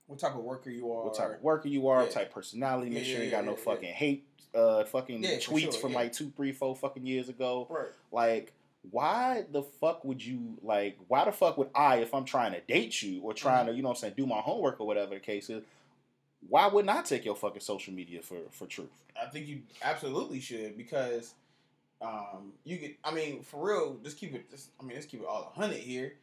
What type of worker you are? what type of worker you are, Yeah. type of personality. Make Yeah, sure you yeah, got no yeah, yeah. fucking hate, uh, fucking Yeah, tweets sure, from yeah. like two, three, four fucking years ago. Right. Like, why the fuck would you like? Why the fuck would I, if I'm trying to date you or trying Mm-hmm. to, you know, what I'm saying, do my homework or whatever the case is? Why wouldn't I take your fucking social media for for truth? I think you absolutely should because um, you get. I mean, for real, just keep it. Just, I mean, let's keep it all a hundred here.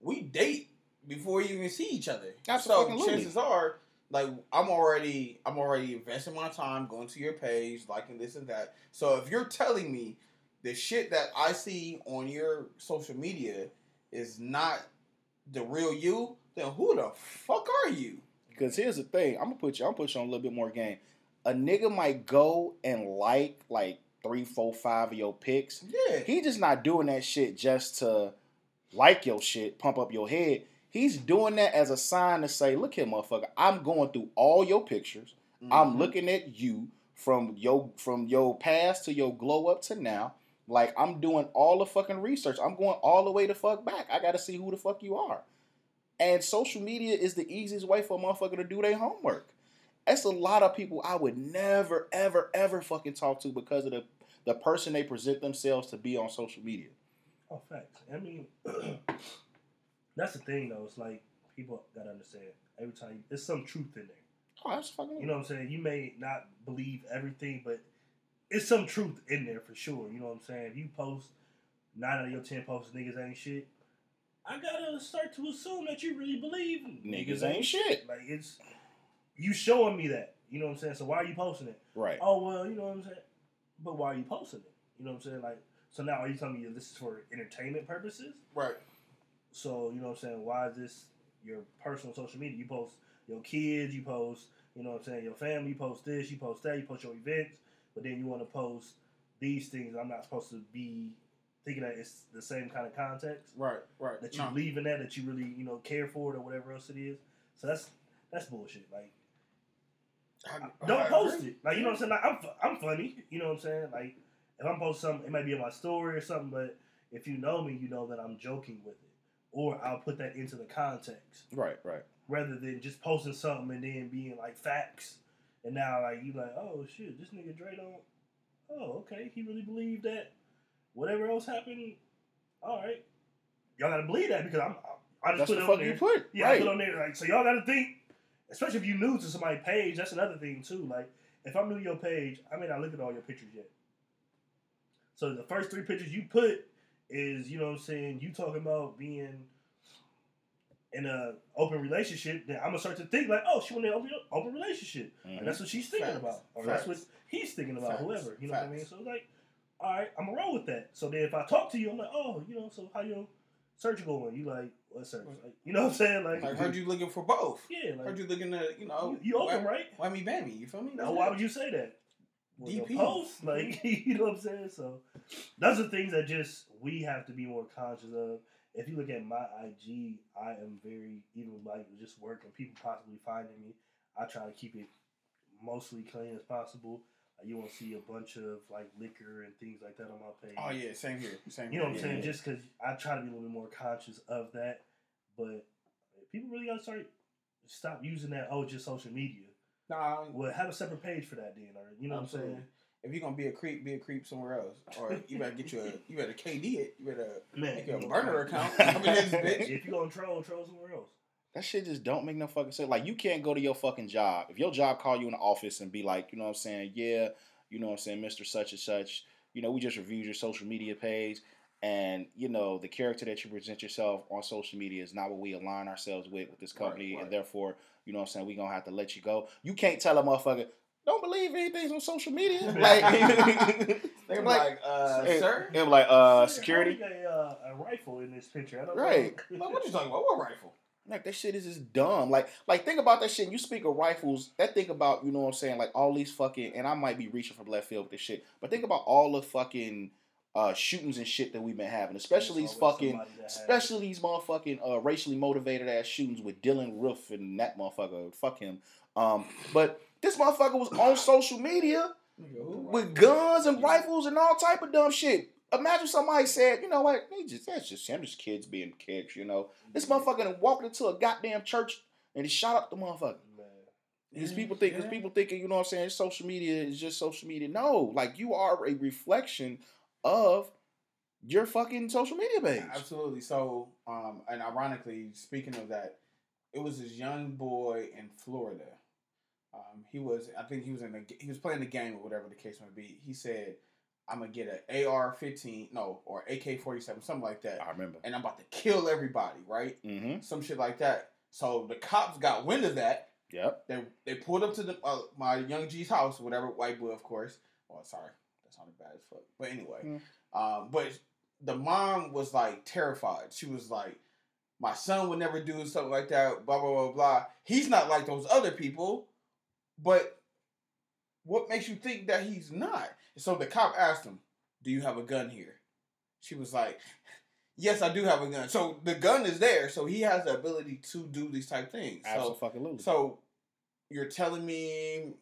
We date before you even see each other. So Absolutely. chances are, like, I'm already, I'm already investing my time going to your page, liking this and that. So if you're telling me the shit that I see on your social media is not the real you, then who the fuck are you? Because here's the thing, I'm gonna put you, I'm gonna put you on a little bit more game. A nigga might go and like like three, four, five of your pics. Yeah. He just not doing that shit just to like your shit, pump up your head. He's doing that as a sign to say, look here, motherfucker, I'm going through all your pictures. I'm Mhm. looking at you from your from your past to your glow up to now. Like I'm doing all the fucking research. I'm going all the way the fuck back. I gotta see who the fuck you are. And social media is the easiest way for a motherfucker to do their homework. That's a lot of people I would never, ever, ever fucking talk to because of the the person they present themselves to be on social media. Oh, facts. I mean, that's the thing though. It's like people gotta understand. Every time there's some truth in there. Oh, that's fucking. You know what I'm saying? You may not believe everything, but it's some truth in there for sure. You know what I'm saying? If you post nine out of your ten posts, niggas ain't shit. I gotta start to assume that you really believe Niggas ain't shit. Like it's you showing me that. You know what I'm saying? So why are you posting it? right. Oh well, you know what I'm saying. But why are you posting it? You know what I'm saying? Like so now are you telling me this is for entertainment purposes? Right. So you know what I'm saying? Why is this your personal social media? You post your kids, you post You know what I'm saying? Your family you post this, you post that, you post your events, but then you want to post these things. I'm not supposed to be thinking that it's the same kind of context Right, right. that you No. leave in that that you really you know care for it or whatever else it is. So that's that's bullshit. Like I- don't I post agree. it. Like you know what I'm saying. Like I'm I'm funny. You know what I'm saying. Like if I'm posting something, it might be in my story or something. But if you know me, you know that I'm joking with it, or I'll put that into the context Right, right. rather than just posting something and then being like facts. And now like you like oh shit, this nigga Dre don't. Oh okay, he really believed that. Whatever else happened, all right. Y'all gotta believe that because I'm. I just That's put the it fuck on there. you put. Yeah, I right. put on there like so. Y'all got to think, especially if you're new to somebody's page. That's another thing too. Like if I'm new to your page, I may not look at all your pictures yet. So the first three pictures you put is you know what I'm saying. You talking about being in a open relationship. Then I'm gonna start to think like, oh, she want an open open relationship, Mhm. and that's what she's thinking Facts. about, or that's what he's thinking about. Facts. Whoever you know what I mean. So like, all right, I'm gonna roll with that. So then if I talk to you, I'm like, oh, you know, so how your search one. You like what search? Like, you know what I'm saying? Like, I heard you looking for both. yeah, like Heard you looking to, you know, you, you open, wha- right? Whammy bammy, you feel me? That's Now, why it. would you say that? With DP. post, like you know what I'm saying. So those are things that just we have to be more conscious of. If you look at my IG, I am very even like just working, people possibly finding me. I try to keep it mostly clean as possible. Like, you won't see a bunch of like liquor and things like that on my page. Oh yeah, same here. Same You know what I'm here. saying? Yeah. Just because I try to be a little bit more conscious of that, but people really gotta start stop using that. Oh, just social media. Nah, Well, have a separate page for that then, or you know what I'm Absolutely. saying? if you're gonna be a creep, be a creep somewhere else. Or you better get you a you better KD it. You better Man, make you a you know, burner account. Come in bitch. If you gonna troll, troll somewhere else. That shit just don't make no fucking sense. Like you can't go to your fucking job. If your job call you in the office and be like, you know what I'm saying, yeah, you know what I'm saying, Mr. Such and Such, you know, we just reviewed your social media page and you know, the character that you present yourself on social media is not what we align ourselves with with this company right. and therefore, you know what I'm saying, we gonna have to let you go. You can't tell a motherfucker, don't believe anything's on social media. Like They were like, like, uh, sir. It was like uh Sir, security. how you got A, uh, a rifle in this picture. I don't Right. know. Like, what you talking about? What rifle? Like that shit is just dumb. Like like think about that shit. You speak of rifles. That think about you know what I'm saying. Like all these fucking and I might be reaching from left field with this shit. But think about all the fucking uh, shootings and shit that we've been having, especially these fucking, somebody that has- especially these motherfucking uh, racially motivated ass shootings with Dylann Roof and that motherfucker. Fuck him. Um, but this motherfucker was on social media with guns and rifles and all type of dumb shit. Imagine somebody said, you know what, they just that's just him, just kids being kids, you know. This motherfucker walked into a goddamn church and he shot up the motherfucker. Because people think, because yeah. people thinking, you know what I'm saying, social media is just social media. No, like you are a reflection of your fucking social media page. Absolutely. So, um, and ironically, speaking of that, it was this young boy in Florida. Um, he was, I think he was in the, he was playing the game or whatever the case may be. He said, "I'm gonna get an AR-15, no, or AK-47, something like that, I remember. and I'm about to kill everybody, right? Mm-hmm. Some shit like that." So the cops got wind of that. Yep. They they pulled up to the uh, my young G's house, whatever white boy, of course. Oh, sorry, that sounded bad as fuck. But anyway, um, but the mom was like terrified. She was like, "My son would never do something like that." Blah blah blah blah. He's not like those other people, but what makes you think that he's not? So the cop asked him, "Do you have a gun here?" She was like, "Yes, I do have a gun." So the gun is there, so he has the ability to do these type things. So Absolutely. so you're telling me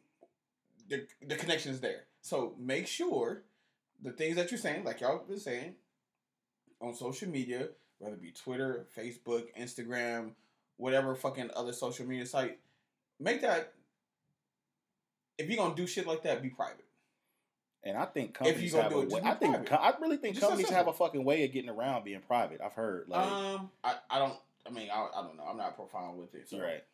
the the connection is there. So make sure the things that you're saying, like y'all been saying, on social media, whether it be Twitter, Facebook, Instagram, whatever fucking other social media site, make that. If you're gonna do shit like that, be private. And I think companies have a it, way, I think. I really think Just companies have a fucking way of getting around being private. I've heard like um, I, I don't. I mean, I, I don't know. I'm not profound with it. So. right.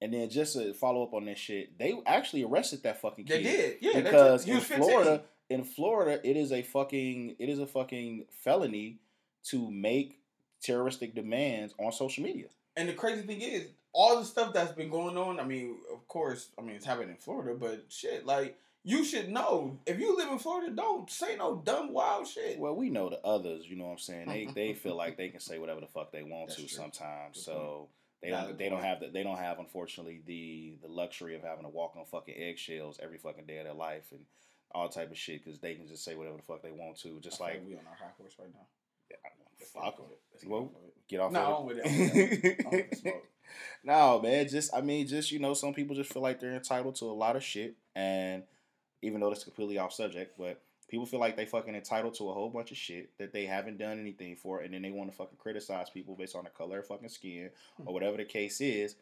And then just to follow up on this shit, they actually arrested that fucking They kid. did, yeah. because in was 15. Florida, in Florida, it is a fucking it is a fucking felony to make terroristic demands on social media. And the crazy thing is, all the stuff that's been going on. I mean, of course, I mean it's happening in Florida, but shit, like you should know if you live in Florida, don't say no dumb wild shit. Well, we know the others, you know what I'm saying? They they feel like they can say whatever the fuck they want That's to true. sometimes. Good so They don't. They don't have the. They don't have unfortunately the the luxury of having to walk on fucking eggshells every fucking day of their life and all type of shit because they can just say whatever the fuck they want to. Just I like we on our high horse right now. fuck 'em. Let's get Well, off of it. get off. No, of I'm with it. I'm with it. I'm with the smoke. no, man. Just I mean, just you know, some people just feel like they're entitled to a lot of shit, and even though that's completely off subject, but people feel like they fucking entitled to a whole bunch of shit that they haven't done anything for, and then they want to fucking criticize people based on the color of fucking skin or hmm. whatever the case is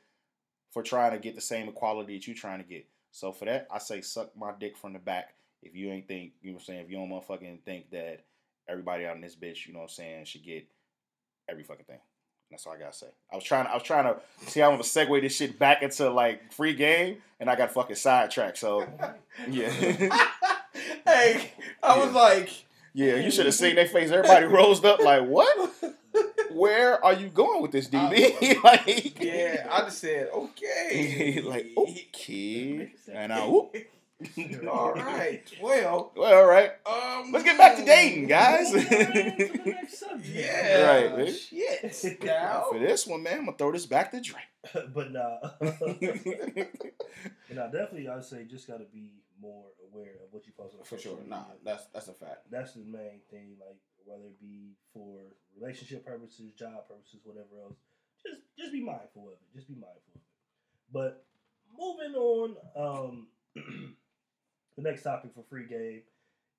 for trying to get the same equality that you're trying to get. So for that, I say suck my dick from the back. If you ain't think, you know what I'm saying, if you don't motherfucking think that everybody out in this bitch, you know what I'm saying, should get every fucking thing. That's all I gotta say. I was trying. I was trying to see how I'm gonna segue this shit back into like free game, and I got fucking sidetracked. So yeah, hey, I was like, yeah, you should have seen their face. Everybody rose up like, what? Where are you going with this, DB? Uh, like, yeah, I just said okay. like okay, and I whoop. All right. Well, Well, all right. um, Let's get back to dating, guys. Yeah. Right, man. Shit. For this one, man, I'm gonna throw this back to Drake. but nah, but nah, definitely I'd say just got to be more aware of what you post on For sure. media. Nah, that's that's a fact. that's the main thing. Like whether it be for relationship purposes, job purposes, whatever else, just just be mindful of it. Just be mindful of it. But moving on, um, the next topic for free game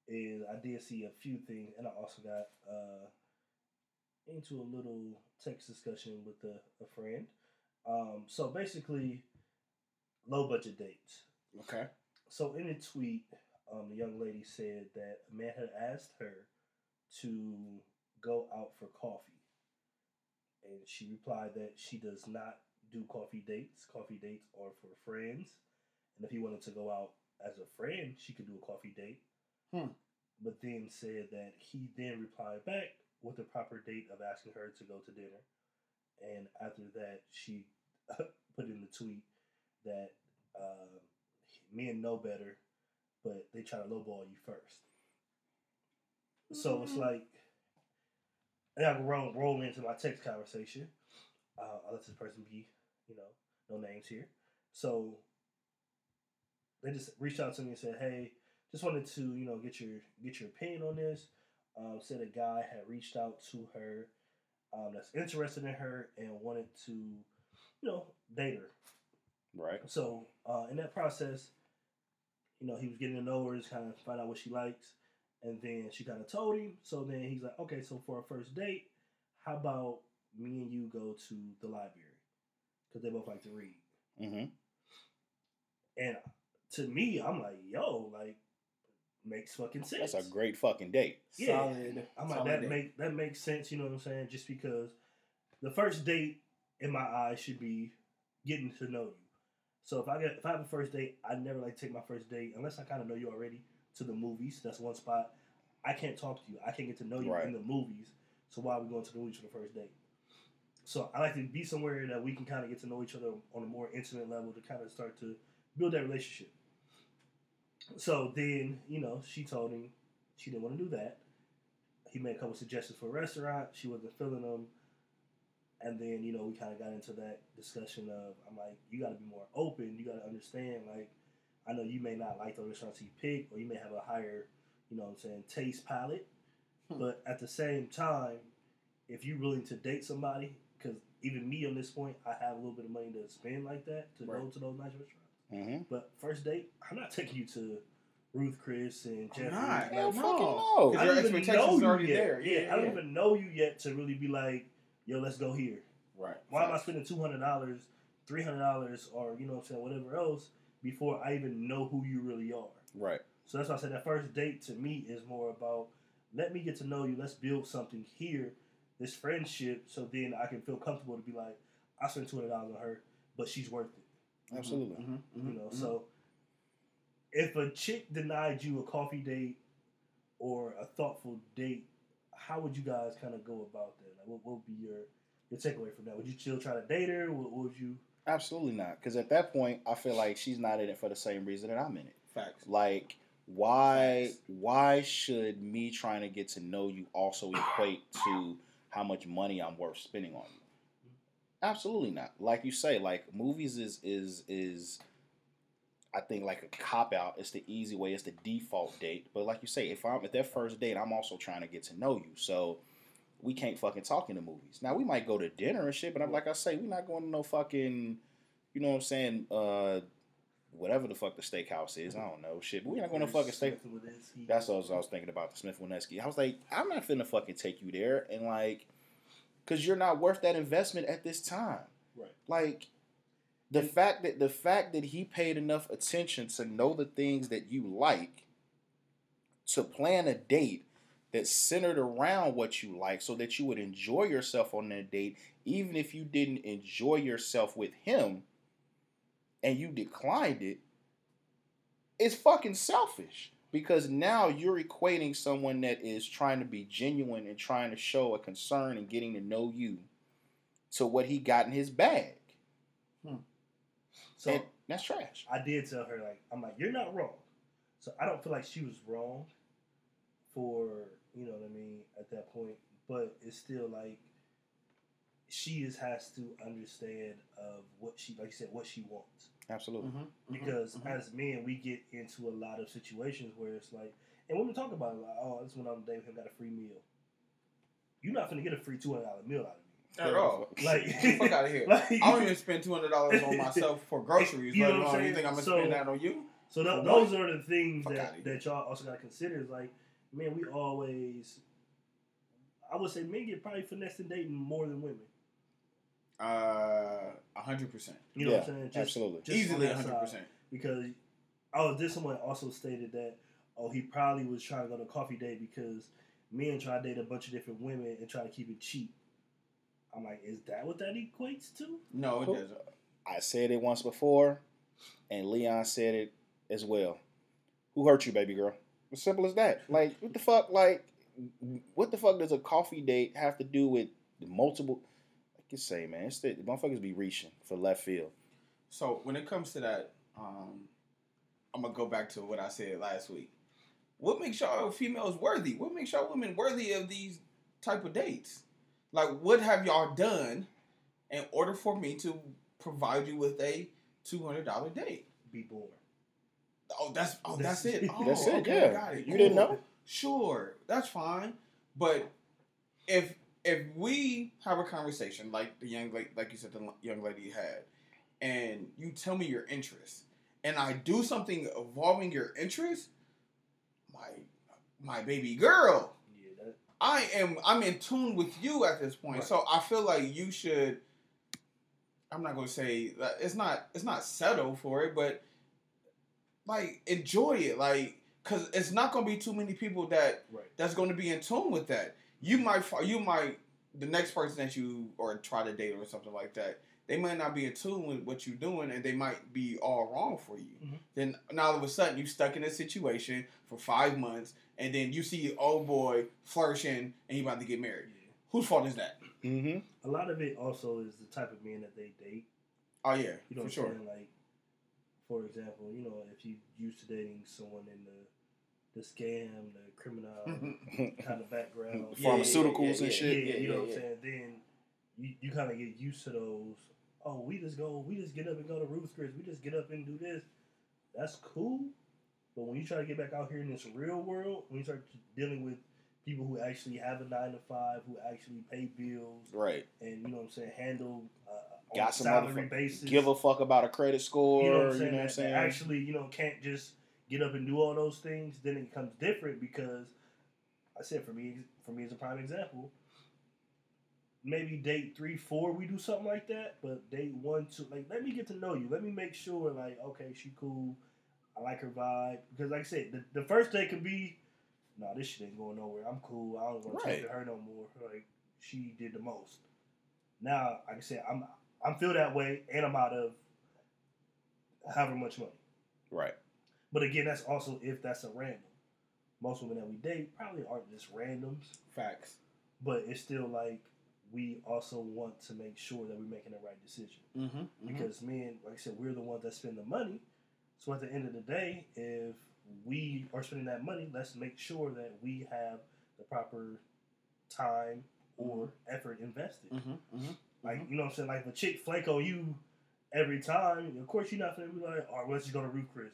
is I did see a few things, and I also got uh, into a little text discussion with a, a friend. Um, so basically, low budget dates. Okay. So in a tweet, um, the young lady said that a man had asked her to go out for coffee, and she replied that she does not do coffee dates. Coffee dates are for friends, and if he wanted to go out as a friend, she could do a coffee date. Hmm. But then said that he then replied back with a proper date of asking her to go to dinner, and after that, she put in the tweet that. Uh, men know better, but they try to lowball you first. So it's like, and I can roll, roll into my text conversation. Uh, I'll let this person be, you know, no names here. So they just reached out to me and said, "Hey, just wanted to, you know, get your get your opinion on this." Um, said a guy had reached out to her um, that's interested in her and wanted to, you know, date her. Right. So uh, in that process, you know, he was getting to know her, just kind of find out what she likes, and then she kind of told him. So then he's like, okay, so for a first date, how about me and you go to the library because they both like to read. Mm-hmm. And to me, I'm like, yo, like makes fucking sense. That's a great fucking date. Yeah. Solid. I'm like that date. make that makes sense. You know what I'm saying? Just because the first date in my eyes should be getting to know you. So if I get if I have a first date, I never like to take my first date unless I kind of know you already to the movies. That's one spot. I can't talk to you. I can't get to know you Right. in the movies. So why are we going to the movies for the first date? So I like to be somewhere that we can kind of get to know each other on a more intimate level to kind of start to build that relationship. So then, you know, she told him she didn't want to do that. He made a couple suggestions for a restaurant. She wasn't feeling them. And then, you know, we kind of got into that discussion of, I'm like, you got to be more open. You got to understand, like, I know you may not like the restaurants you pick, or you may have a higher, you know what I'm saying, taste palette. Hmm. But at the same time, if you're willing to date somebody, because even me on this point, I have a little bit of money to spend like that to go to those nice restaurants. Mm-hmm. But first date, I'm not taking you to Ruth Chris and I'm Jeffrey. not. Hell Like, fucking no. no. 'Cause I your don't even expectations know you already yet. there. Yeah, Yeah, I don't yeah. even know you yet to really be like, yo, let's go here. Right. Why am I spending two hundred dollars, three hundred dollars, or you know what I'm saying, whatever else, before I even know who you really are? Right. So that's why I said that first date to me is more about let me get to know you. Let's build something here, this friendship, so then I can feel comfortable to be like, I spent two hundred dollars on her, but she's worth it. Absolutely. Mhm, mhm, You know, mhm. so if a chick denied you a coffee date or a thoughtful date, how would you guys kind of go about that? Like, what, what would be your your takeaway from that? Would you still try to date her? What, what would you? Absolutely not. Because at that point, I feel like she's not in it for the same reason that I'm in it. Facts. Like, why? Facts. Why should me trying to get to know you also equate to how much money I'm worth spending on you? Absolutely not. Like you say, like movies is is is I think like a cop out. It's the easy way. It's the default date. But like you say, if I'm at that first date, I'm also trying to get to know you. So we can't fucking talk in the movies. Now we might go to dinner and shit, but I'm like I say, we're not going to no fucking, you know what I'm saying? Uh, whatever the fuck the steakhouse is, I don't know shit. But we're not going to fucking steak. Smith and Winsky. That's what I was, I was thinking about the Smith Winesky. I was like, I'm not finna fucking take you there and like, cause you're not worth that investment at this time. Right. Like, the fact that the fact that he paid enough attention to know the things that you like, to plan a date that's centered around what you like, so that you would enjoy yourself on that date, even if you didn't enjoy yourself with him, and you declined it it's fucking selfish because now you're equating someone that is trying to be genuine and trying to show a concern and getting to know you to what he got in his bag. Hmm. So and that's trash. I did tell her like I'm like you're not wrong. So I don't feel like she was wrong for you know what I mean at that point, but it's still like she is has to understand of what she like you said what she wants Absolutely. Mm-hmm. because as men we get into a lot of situations where it's like and when we talk about it like oh this one on the day with him got a free meal you're not gonna get a free two hundred dollar meal out of me At all. like Get the fuck out of here. like, I don't even spend two hundred dollars on myself for groceries. You know what I'm alone you saying? think I'm gonna So- spend that on you? So For th- those are the things Fuck that, that y'all also got to consider. Is like, man, we always, I would say, men get probably finessed in dating more than women. Uh, hundred percent. You know yeah, what I'm saying? Just, absolutely. just Easily that hundred percent. Because, oh, this someone also stated that, oh, he probably was trying to go to coffee date because men try to date a bunch of different women and try to keep it cheap. I'm like, is that what that equates to? No, it Cool. doesn't. I said it once before, and Leon said it as well. Who hurt you, baby girl? As simple as that. Like, what the fuck? Like, what the fuck does a coffee date have to do with the multiple? I can say, man, it's the, the motherfuckers be reaching for left field. So when it comes to that, um, I'm gonna go back to what I said last week. What makes y'all females worthy? What makes y'all women worthy of these type of dates? Like, what have y'all done in order for me to provide you with a two hundred dollar date? Be born. Oh, that's oh, that's That's- it. Oh, That's it, okay, yeah. got it. You didn't know? Sure, that's fine. But if if we have a conversation like the young like like you said the young lady had, and you tell me your interest, and I do something involving your interest, my my baby girl, Yeah, that, I am I'm in tune with you at this point. Right. So I feel like you should. I'm not gonna say that it's not it's not settle for it, but like enjoy it, like because it's not gonna be too many people that right. that's gonna be in tune with that. You might you might the next person that you or try to date or something like that. They might not be in tune with what you're doing, and they might be all wrong for you. Mhm. Then now all of a sudden you're stuck in a situation for five months, and then you see old boy flourishing, and he about to get married. Yeah. Whose fault is that? Mm-hmm. A lot of it also is the type of men that they date. Oh yeah, You know for what sure. I'm saying? Like, for example, you know, if you used to dating someone in the the scam, the criminal kind of background, Yeah, yeah, Pharmaceuticals yeah, and shit. yeah, yeah, you know yeah, what I'm yeah. saying. Then you, you kind of get used to those. Oh, we just go, we just get up and go to Ruth's Chris. We just get up and do this. That's cool. But when you try to get back out here in this real world, when you start dealing with people who actually have a nine to five, who actually pay bills, Right. and you know what I'm saying, handle uh, on Got some salary basis, Give a fuck about a credit score. you know what I'm you saying? know what I'm saying? actually, you know, can't just get up and do all those things. Then it becomes different because I said for me, for me as a prime example, maybe date three, four, we do something like that. But date one, two, like let me get to know you. Let me make sure, like, okay, she cool. I like her vibe because, like I said, the, the first day could be, no, this shit ain't going nowhere. I'm cool. I don't want to Right. talk to her no more. Like she did the most. Now, like I said, I'm I'm feel that way, and I'm out of however much money. right. But again, that's also if that's a random. Most women that we date probably aren't just randoms, Facts. but it's still like we also want to make sure that we're making the right decision. Mm-hmm. Because men, like I said, we're the ones that spend the money. So at the end of the day, if we are spending that money, let's make sure that we have the proper time or effort invested. Mm-hmm. Mm-hmm. Like Mhm. you know what I'm saying? Like if a chick flake on you every time, of course you're not gonna be like, all right, let's just go to Ruth Chris.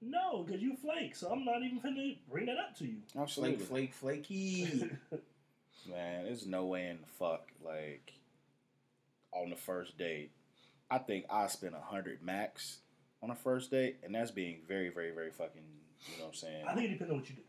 No, because you flake, so I'm not even gonna bring that up to you. Absolutely. Flake, flake, flaky. Man, there's no way in the fuck like on the first date. I think I spent a hundred max on a first date, and that's being very, very, very fucking. You know what I'm saying? I think it depends on what you do.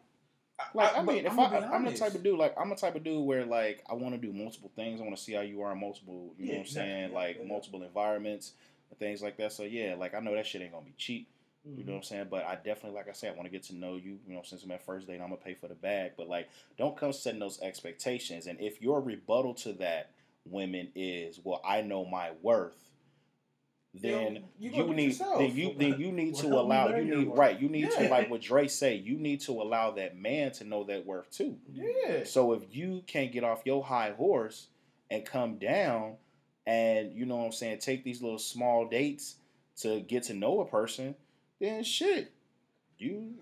Like I but mean, if I'ma I, be I'm the type of dude like I'm the type of dude where like I want to do multiple things. I want to see how you are in multiple, you know what I'm exactly. saying, Yeah, like yeah. multiple environments and things like that. So yeah, like I know that shit ain't gonna be cheap. You know what I'm saying? But I definitely, like I said, I want to get to know you. You know, since I'm at first date, I'm gonna pay for the bag. But like, don't come setting those expectations. And if your rebuttal to that, women, is well, I know my worth. Then Yo, you you, need yourself. then you then you need Well, to allow you need right you need to like what Dre say you need to allow that man to know that worth too. Yeah. So if you can't get off your high horse and come down and you know what I'm saying, take these little small dates to get to know a person, then shit. You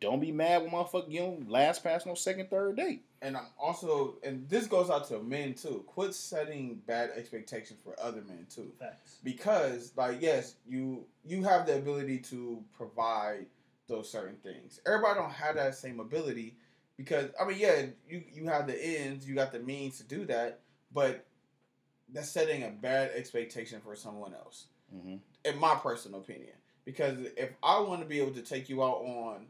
don't be mad when motherfucker you don't last past no second, third date. And I'm also, and this goes out to men too. Quit setting bad expectations for other men too. Facts. because like yes you you have the ability to provide those certain things everybody don't have that same ability because i mean yeah you you have the ends you got the means to do that but that's setting a bad expectation for someone else Mm-hmm. in my personal opinion because if i want to be able to take you out on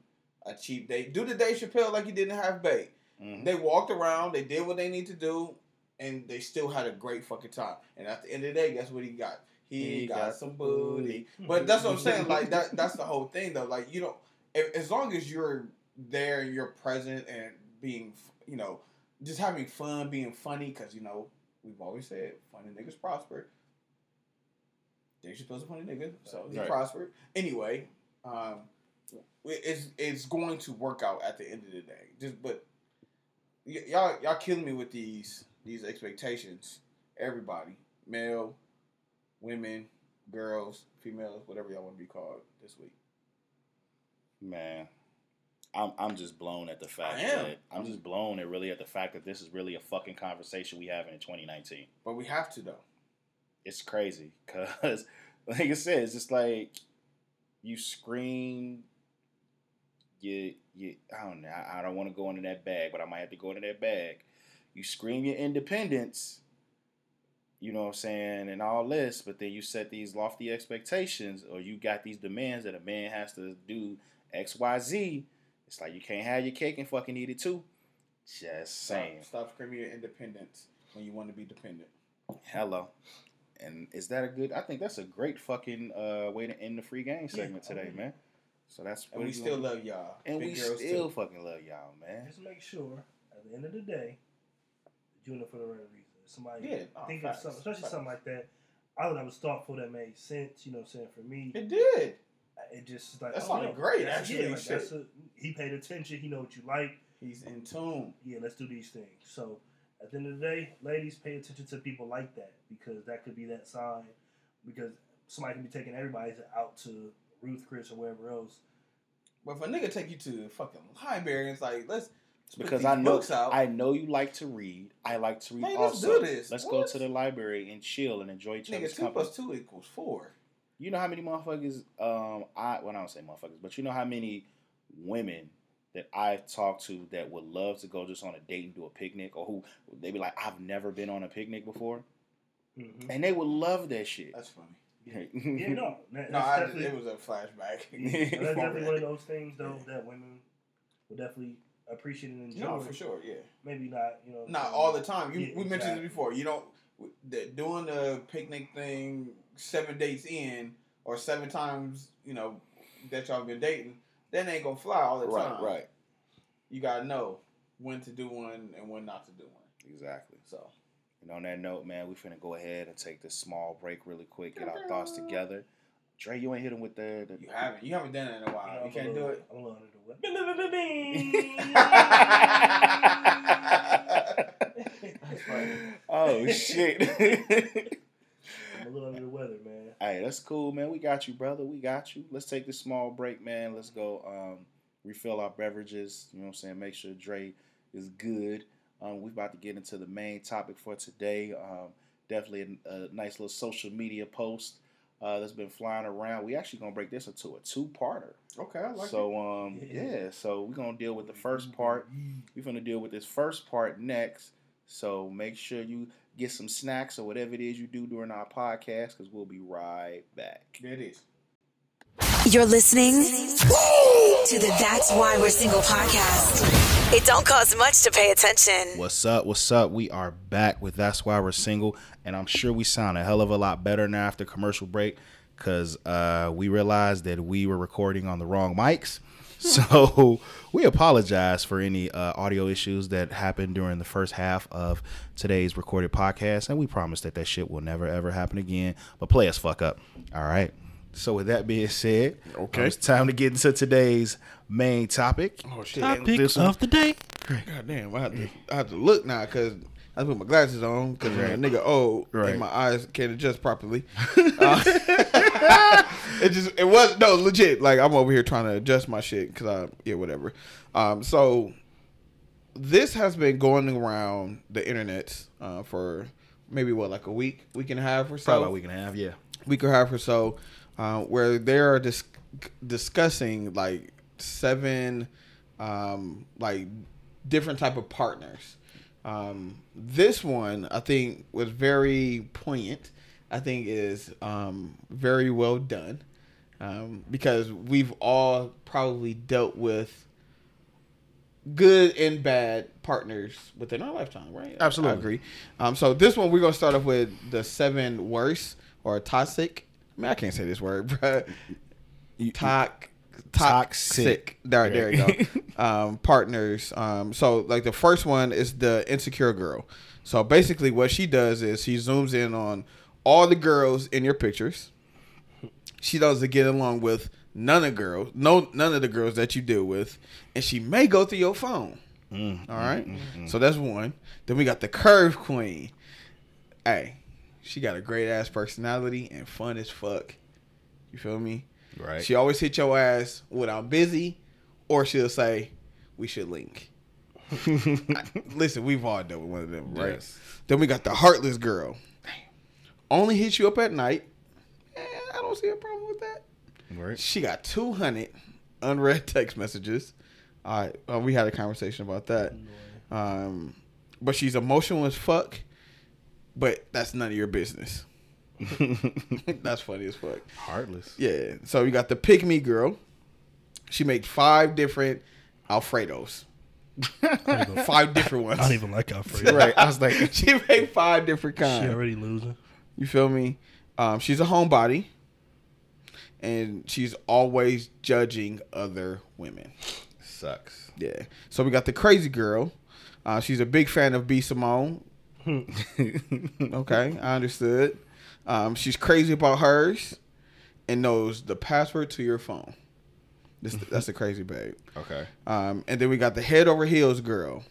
a cheap date do the Dave Chappelle like you didn't have bait Mm-hmm. they walked around, they did what they need to do, and they still had a great fucking time. And at the end of the day, guess what he got? He, He got, got some booty. But that's what I'm saying. Like that. That's the whole thing, though. Like you know, if, as long as you're there, and you're present, and being, you know, just having fun, being funny, because you know we've always said funny niggas prosper. Dave Chappelle's a funny nigga, so he Right. prospered. Anyway, um, it's it's going to work out at the end of the day. Just but y- y'all y'all killing me with these these expectations. Everybody, male, women, girls, females, whatever y'all want to be called this week. Man, I'm I'm just blown at the fact I am. that I'm just blown at really at the fact that this is really a fucking conversation we having in 2019. But we have to though. It's crazy because, like I said, it's just like you scream. You you I don't know. I, I don't want to go into that bag, but I might have to go into that bag. You scream your independence. You know what I'm saying, and all this, but then you set these lofty expectations, or you got these demands that a man has to do X, Y, Z. It's like you can't have your cake and fucking eat it too. Just saying. Stop, stop screaming your independence when you want to be dependent. Hello. And is that a good? I think that's a great fucking uh, way to end the free game segment I today, agree. man. So that's And we still love y'all. and Big we still too. fucking love y'all, man. Just make sure at the end of the day, you're doing it for the right reason. Somebody Yeah, oh, think facts, of something, especially facts. something like that. I thought that was thoughtful. That made sense. You know, what I'm saying for me, It did. it just like That oh, great, that's- actually, Yeah, like, that's a, he paid attention. He know what you like. He's in tune. Yeah, let's do these things. So at the end of the day, ladies, pay attention to people like that because that could be that sign. Because somebody can be taking everybody out to Ruth Chris or wherever else. But if a nigga take you to the fucking library, it's like let's, let's Because these I know books out. I know you like to read. I like to read Hey, let's also. do this. Let's go to the library and chill and enjoy each nigga, other's two company. plus two equals four. You know how many motherfuckers? Um, I well, I don't say motherfuckers, but you know how many women that I've talked to that would love to go just on a date and do a picnic, or who they'd be like, I've never been on a picnic before, Mm-hmm. and they would love that shit. That's funny. Yeah, no, that, No, I, it was a flashback. Yeah, that's definitely me. one of those things though that women would definitely appreciate and enjoy. No, for sure, yeah. Maybe not, you know. Not all the time. You Yeah, we mentioned exactly. it before. You don't the, doing the picnic thing seven dates in or seven times. You know that y'all been dating. That ain't gonna fly all the right, time. right, You gotta know when to do one and when not to do one. exactly. So And on that note, man, we finna go ahead and take this small break really quick, get our thoughts together. Dre, you ain't hit him with the. the you haven't you haven't done it in a while. You can't do it. I'm a little under the That's funny. oh shit. I'm a little under the weather, man. Hey, that's cool, man. We got you, brother. We got you. Let's take this small break, man. Let's go um, refill our beverages. You know what I'm saying? Make sure Dre is good. Um, we're about to get into the main topic for today. Um, definitely a, a nice little social media post uh, that's been flying around. We actually gonna break this into a two-parter. Okay, I like it. so um, Yeah. yeah, so we're gonna deal with the first part. We're gonna deal with this first part next. So make sure you get some snacks or whatever it is you do during our podcast, because we'll be right back. There it is. You're listening to the That's Why We're Single podcast. It don't cost much to pay attention. What's up? What's up? We are back with That's Why We're Single, and I'm sure we sound a hell of a lot better now after commercial break because uh, we realized that we were recording on the wrong mics. So we apologize for any uh, audio issues that happened during the first half of today's recorded podcast, and we promise that that shit will never ever happen again. But play us fuck up, all right. So with that being said, Okay. it's time to get into today's main topic. Oh shit! Topic This one- of the day. God damn, I have to, I have to look now because I put my glasses on because I'm a nigga old Right. and my eyes can't adjust properly. Uh, it just it was no legit. Like I'm over here trying to adjust my shit because I yeah whatever. Um, so this has been going around the internet uh, for maybe what like a week, week and a half or so Probably a week and a half, yeah. week or half or so, uh, where they are dis- discussing like seven, um, like different type of partners. Um, this one I think was very poignant. I think is um, very well done um, because we've all probably dealt with good and bad partners within our lifetime, right? Absolutely. I agree. Um, so this one we're gonna start off with the seven worst or toxic. I mean, I can't say this word, but toxic. Toxic. There, there you go. um, partners. Um, so like the first one is the insecure girl. So basically, what she does is she zooms in on all the girls in your pictures. She doesn't get along with none of girls, no none of the girls that you deal with, and she may go through your phone. Mm, All right, mm, mm, mm. so that's one. Then we got the curve queen. Hey, she got a great ass personality and fun as fuck. You feel me? Right. She always hit your ass when I'm busy, or she'll say, "We should link." I- listen, we've all dealt with one of them, right? Yes. Then we got the heartless girl. Only hits you up at night. I don't see a problem with that. Right. She got 200 unread text messages. Right, uh, we had a conversation about that. Um, but she's emotional as fuck. But that's none of your business. that's funny as fuck. Heartless. Yeah. So you got the pick me girl. She made five different Alfredos. five different ones. I don't even like Alfredo. Right. I was like, she made five different kinds. She already losing. You feel me? Um, she's a homebody, and she's always judging other women. sucks. Yeah. So we got the crazy girl. Uh, she's a big fan of B Simone. okay, I understood. Um, she's crazy about hers, and knows the password to your phone. This, that's the crazy babe. Okay. Um, and then we got the head over heels girl.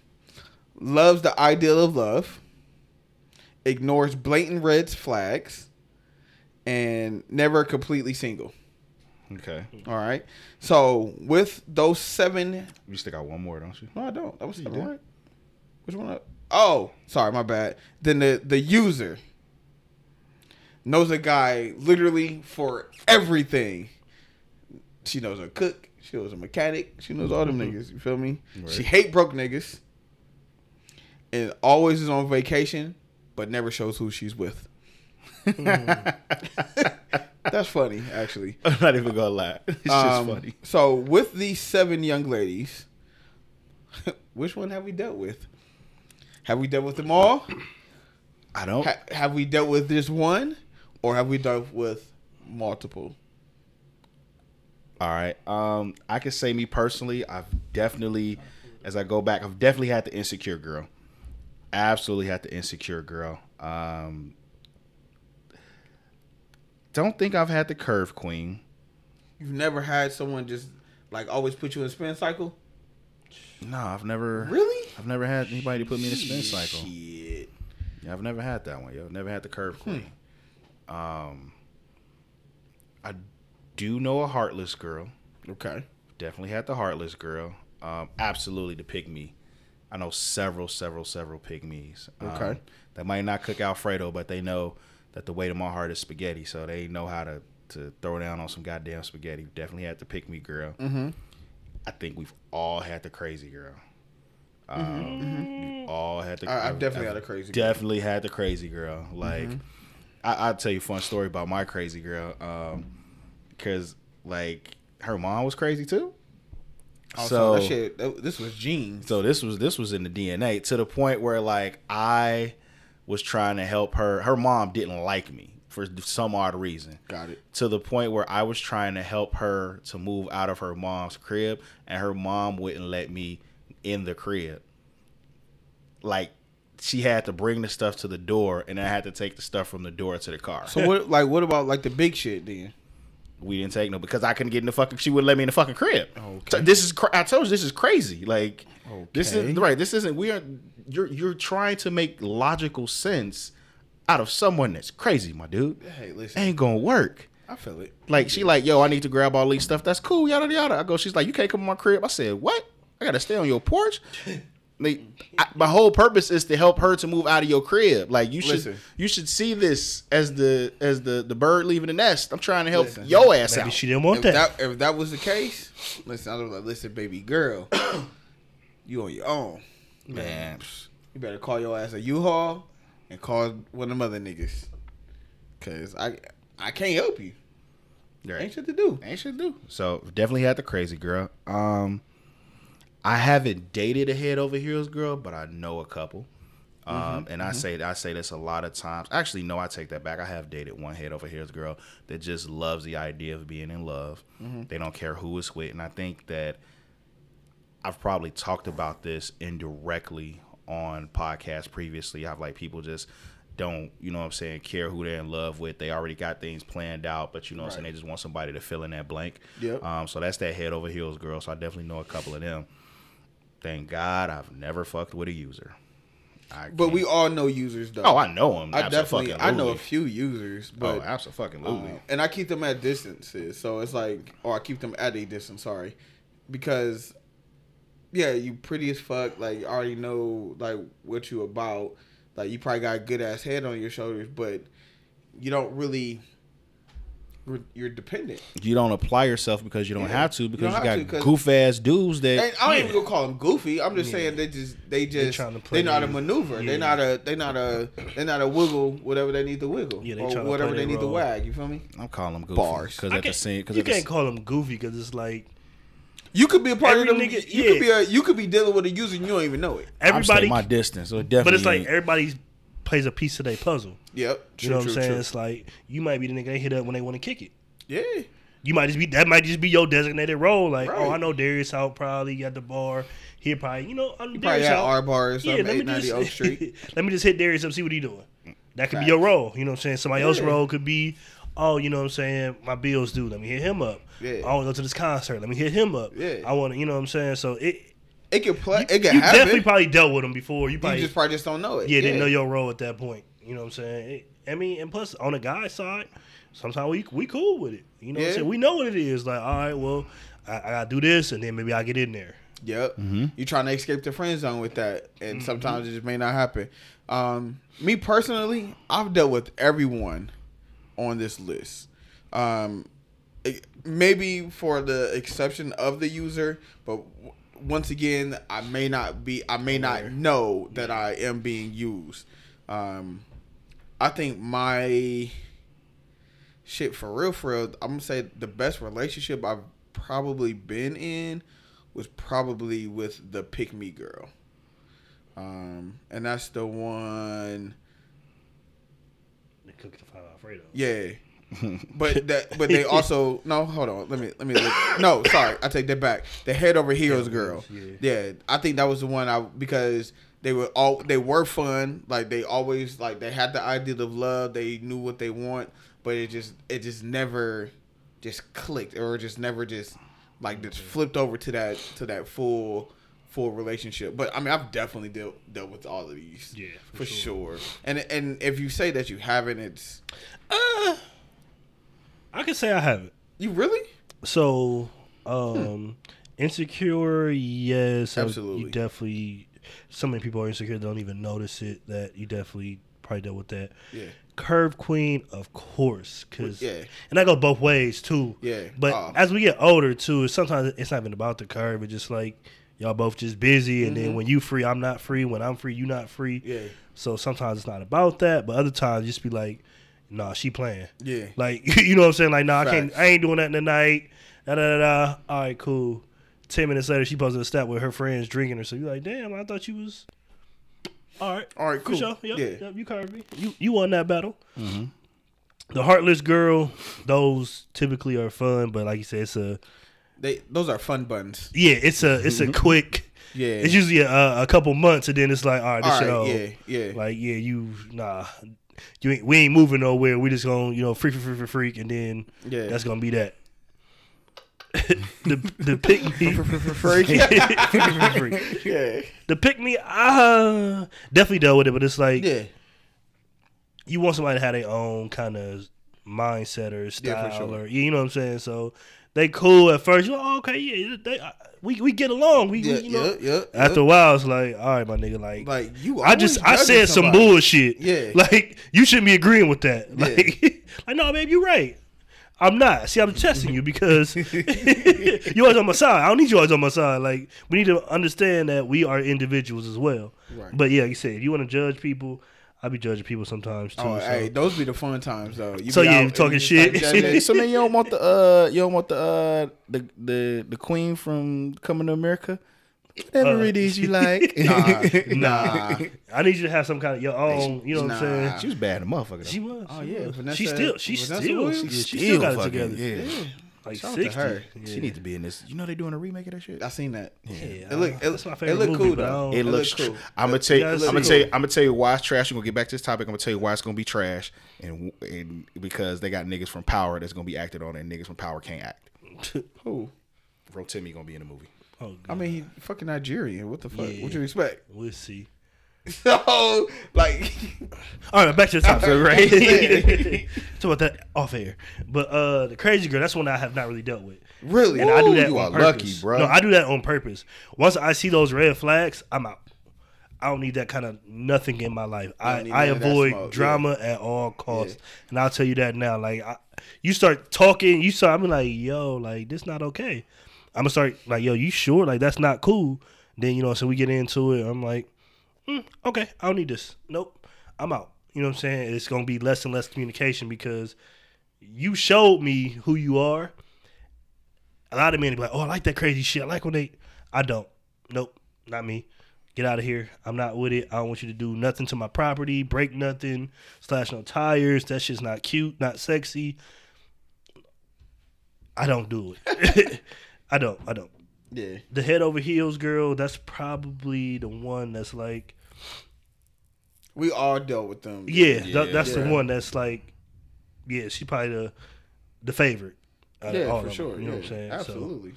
Loves the ideal of love. Ignores blatant red flags. And never completely single. Okay. All right. So with those seven, You still got one more, don't you? no, I don't. That was seven, right? Which one? I- Oh, sorry, my bad. Then the the user knows a guy literally for everything. She knows a cook. She knows a mechanic. She knows all them mm-hmm. niggas. You feel me? Right. She hate broke niggas. And always is on vacation, but never shows who she's with. Mm. That's funny, actually. I'm not even gonna lie. It's just Um, funny. So with these seven young ladies, which one have we dealt with? Have we dealt with them all? I don't. Ha- have we dealt with just one, or have we dealt with multiple? All right. Um, I can say me personally, I've definitely, as I go back, I've definitely had the insecure girl. Absolutely had the insecure girl. Um, don't think I've had the curve queen. You've never had someone just like always put you in a spin cycle? No, I've never. Really? I've never had anybody put me in a spin cycle. Shit. Yeah, I've never had that one. Yeah, I've never had the curve Hmm. queen. Um, I do know a heartless girl. Okay. Definitely had the heartless girl. Um, absolutely the pick me. I know several, several, several pygmies. Um, Okay. They might not cook Alfredo, but they know that the weight of my heart is spaghetti, so they know how to to throw down on some goddamn spaghetti. Definitely had to pick me girl. Mm-hmm. I think we've all had the crazy girl. Um, we've all had the. I, I've definitely had a crazy. girl. definitely had the crazy girl. Like, I, I'll tell you a fun story about my crazy girl. Um, because like her mom was crazy too. Oh, so so that shit, this was genes. so this was this was in the DNA to the point where like I was trying to help her. Her mom didn't like me for some odd reason. Got it. To the point where I was trying to help her to move out of her mom's crib, and her mom wouldn't let me in the crib. Like she had to bring the stuff to the door, and I had to take the stuff from the door to the car. So what? Like, what about like the big shit then? we didn't take no because I couldn't get in the fucking. She wouldn't let me in the fucking crib. Okay. So this is. I told you this is crazy. Like okay. this is right. This isn't. We are. You're you're trying to make logical sense out of someone that's crazy, my dude. Hey, listen, Ain't gonna work. I feel it. Like she like, yo, I need to grab all these stuff. That's cool. Yada yada. I go. She's like, you can't come in my crib. I said, what? I gotta stay on your porch. Like, I, my whole purpose is to help her to move out of your crib. Like you should, Listen. you should see this as the as the the bird leaving the nest. I'm trying to help Listen. your ass Maybe out. she didn't want If that. that if that was the case, listen, I was like, listen, baby girl, you on your own. Man, You better call your ass a U-Haul and call one of them other niggas, cause I I can't help you. right. Ain't shit to do. ain't shit to do. So definitely had the crazy girl. Um, I haven't dated a head over heels girl, but I know a couple. Um, and I say I say this a lot of times. Actually, no, I take that back. I have dated one head over heels girl that just loves the idea of being in love. They don't care who is with, and I think that I've probably talked about this indirectly on podcasts previously. I've like people just don't, you know what I'm saying, care who they're in love with. They already got things planned out, but you know what I'm saying, they just want somebody to fill in that blank. Yep. Um, so that's that head over heels girl. So I definitely know a couple of them. Thank God I've never fucked with a user. I But we can't- all know users though. Oh, I know them. I definitely I know a few users, Oh, but absolutely. Um, and I keep them at distances. So it's like, or I keep them at a distance. Sorry, because yeah, you pretty as fuck. Like you already know like what you about. Like you probably got a good ass head on your shoulders, but you don't really. You're dependent. you don't apply yourself because you don't Yeah. have to because don't you, got to, goof ass dudes that And I don't Yeah. even gonna call them goofy. I'm just saying they just they just trying to they, play know how to you. maneuver. Yeah. They not a they not a they not a wiggle whatever they need to wiggle Yeah, they or trying to whatever play they their need to wag. You feel me? I'm calling them goofy Bars. because I at the can't- same because you can't call them goofy because it's like You could be a part Every of them. nigga- you yeah. could be a you could be dealing with a user and you don't even know it. everybody. my distance. So definitely but it's like everybody plays a piece of their puzzle. Yep. You know what I'm saying? It's like you might be the nigga they hit up when they want to kick it. Yeah. You might just be that might just be your designated role. Like, Right. oh, I know Darius out probably at the bar. He probably, you know, I'm Probably Darius at out. R bars Yeah, yeah, let me just Oak Street. let me just hit Darius up, see what he doing. That could be your role. You know what I'm saying? Somebody else's role could be, oh, you know what I'm saying? My bills due. Let me hit him up. Yeah. I want to go to this concert. Let me hit him up. Yeah. I want to, you know what I'm saying? So it, It can play. It you can happen. definitely probably dealt with him before. You you probably just probably just don't know it. yeah, didn't know your role at that point. You know what I'm saying? It- I mean, and plus on the guy's side, sometimes we we cool with it. You know what I'm saying? We know what it is. Like, all right, well, I, I gotta do this, and then maybe I get in there. Yep. Mm-hmm. You trying to escape the friend zone with that, and sometimes it just may not happen. Um, me personally, I've dealt with everyone on this list. Um, it- maybe for the exception of the user, but w- once again, I may not be. I may not know that I am being used. Um, I think my shit for real, for real. I'm gonna say the best relationship I've probably been in was probably with the pick me girl. Um, and that's the one. The cook to find Alfredo. Yeah. But that, but they also no. Hold on, let me let me look. No, sorry, I take that back. The head over heels girl. yeah. Yeah, I think that was the one I because they were all they were fun. Like they always like they had the idea of love. They knew what they want, but it just it just never just clicked or just never just like just flipped over to that to that full full relationship. But I mean, I've definitely dealt dealt with all of these. Yeah, for, for sure. sure. And and if you say that you haven't, it's I can say I have it. you really. So, um, insecure, yes, I- Absolutely. You definitely. so many people are insecure they don't even notice it. That you definitely probably dealt with that. Yeah. Curve queen, of course, because Yeah. and that go both ways too. Yeah. But Oh. as we get older too, sometimes it's not even about the curve. It's just like y'all both just busy, and then when you free, I'm not free. When I'm free, you not free. Mm-hmm. Yeah. So sometimes it's not about that, but other times just be like, nah, she playing. Yeah. Like you know what I'm saying? Like, nah, I can't. I ain't doing that tonight. Da da da. da. All right, cool. Ten minutes later, she posted a stat with her friends drinking her. So you're like, damn, I thought you was. All right. All right, For cool. sure. Yep, Yeah. yep, you covered me. You you won that battle. Mm-hmm. The heartless girl, those typically are fun, but like you said, it's a They those are fun buns. yeah, it's a it's a mm-hmm. quick. Yeah. It's usually a, a couple months, and then it's like, all right, this All right, over. yeah, yeah. Like, yeah, you nah, you ain't, we ain't moving nowhere. We just gonna you know freak freak freak freak, freak and then Yeah. that's gonna be that. the the pick me Freak. freak. yeah. the pick me uh definitely dealt with it, but it's like Yeah. you want somebody to have their own kind of mindset or style Yeah, sure. or you know what I'm saying. So they cool at first. You're like, oh, okay, yeah, they, uh, we we get along. We, Yeah, we you know. yeah, yeah, After a while, it's like, all right, my nigga, like, Like you I just I said judging some bullshit. Yeah. like you shouldn't be agreeing with that. Yeah. Like, like no, babe, you're right. I'm not. See, I'm testing you because you always on my side. I don't need you always on my side. Like we need to understand that we are individuals as well. Right. But yeah, like you said, if you want to judge people, I be judging people sometimes too. Oh, so. hey, those be the fun times though. You So, be yeah, out you talking and shit. like, so then you don't want the uh you don't want the uh the the the queen from coming to America. Whatever Uh, it is you like. Nah, Nah, I need you to have some kind of your own. You know what I'm saying? She was bad, a motherfucker. though. She was. Oh, yeah, was. Vanessa- she still. She Vanessa still. Williams? yeah, she still got it fucking- together. Yeah. Like Shout out to sixty. her. Yeah. She needs to be in this. You know they doing a remake of that shit. I seen that. Yeah, It look uh, it, that's my it favorite look movie, cool but I though. It It looks. look cool. I'm gonna tell you. I'm gonna looks tell you. I'm gonna tell you why it's trash. We're gonna get back to this topic. I'm gonna tell you why it's gonna be trash, and and because they got niggas from Power that's gonna be acted on, and niggas from Power can't act. Who? Rotimi gonna be in the movie. Oh, I mean, he fucking Nigerian. What the fuck? Yeah. What you expect? we'll see. So, like, All right, back to the topic, right? Yeah. Talk about that off air. But uh, the crazy girl, that's one I have not really dealt with. really? And I do that you on are lucky, bro. No, I do that on purpose. Once I see those red flags, I'm out. I don't need that kind of nothing in my life. I, I none of that avoid smoke, yeah. drama at all costs, and I'll tell you that now. Like, I, you start talking, you start. I'm like, yo, like this not okay. I'm gonna start like, yo, you sure? Like that's not cool. Then you know, so we get into it. I'm like, mm, okay, I don't need this. Nope, I'm out. You know what I'm saying? It's gonna be less and less communication because you showed me who you are. A lot of men be like, "Oh, I like that crazy shit. I like when they." I don't. Nope, not me. Get out of here. I'm not with it. I don't want you to do nothing to my property, break nothing, slash no tires. That shit's not cute, not sexy. I don't do it. I don't. I don't. Yeah. The head over heels girl. That's probably the one that's like, We all dealt with them. yeah, Yeah. that- that's Yeah. the one that's like, yeah, she probably the the favorite. out of Yeah, all for of them, sure. You know what I'm saying? So, Absolutely.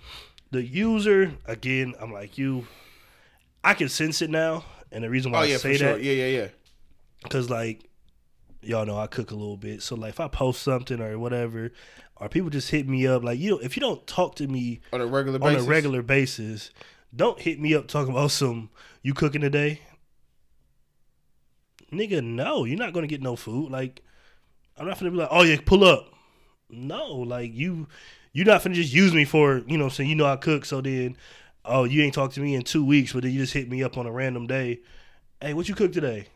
the user again i'm like you i can sense it now and the reason why oh i say for sure. that Yeah, yeah, yeah. because like y'all know i cook a little bit so like if i post something or whatever or people just hit me up like you know if you don't talk to me On a regular on basis. a regular basis don't hit me up talking about some you cooking today nigga no you're not gonna get no food. Like i'm not gonna be like oh yeah pull up. No like you you're not gonna just use me for you know saying you know i cook. So then oh you ain't talked to me in two weeks but then you just hit me up on a random day. Hey what you cook today?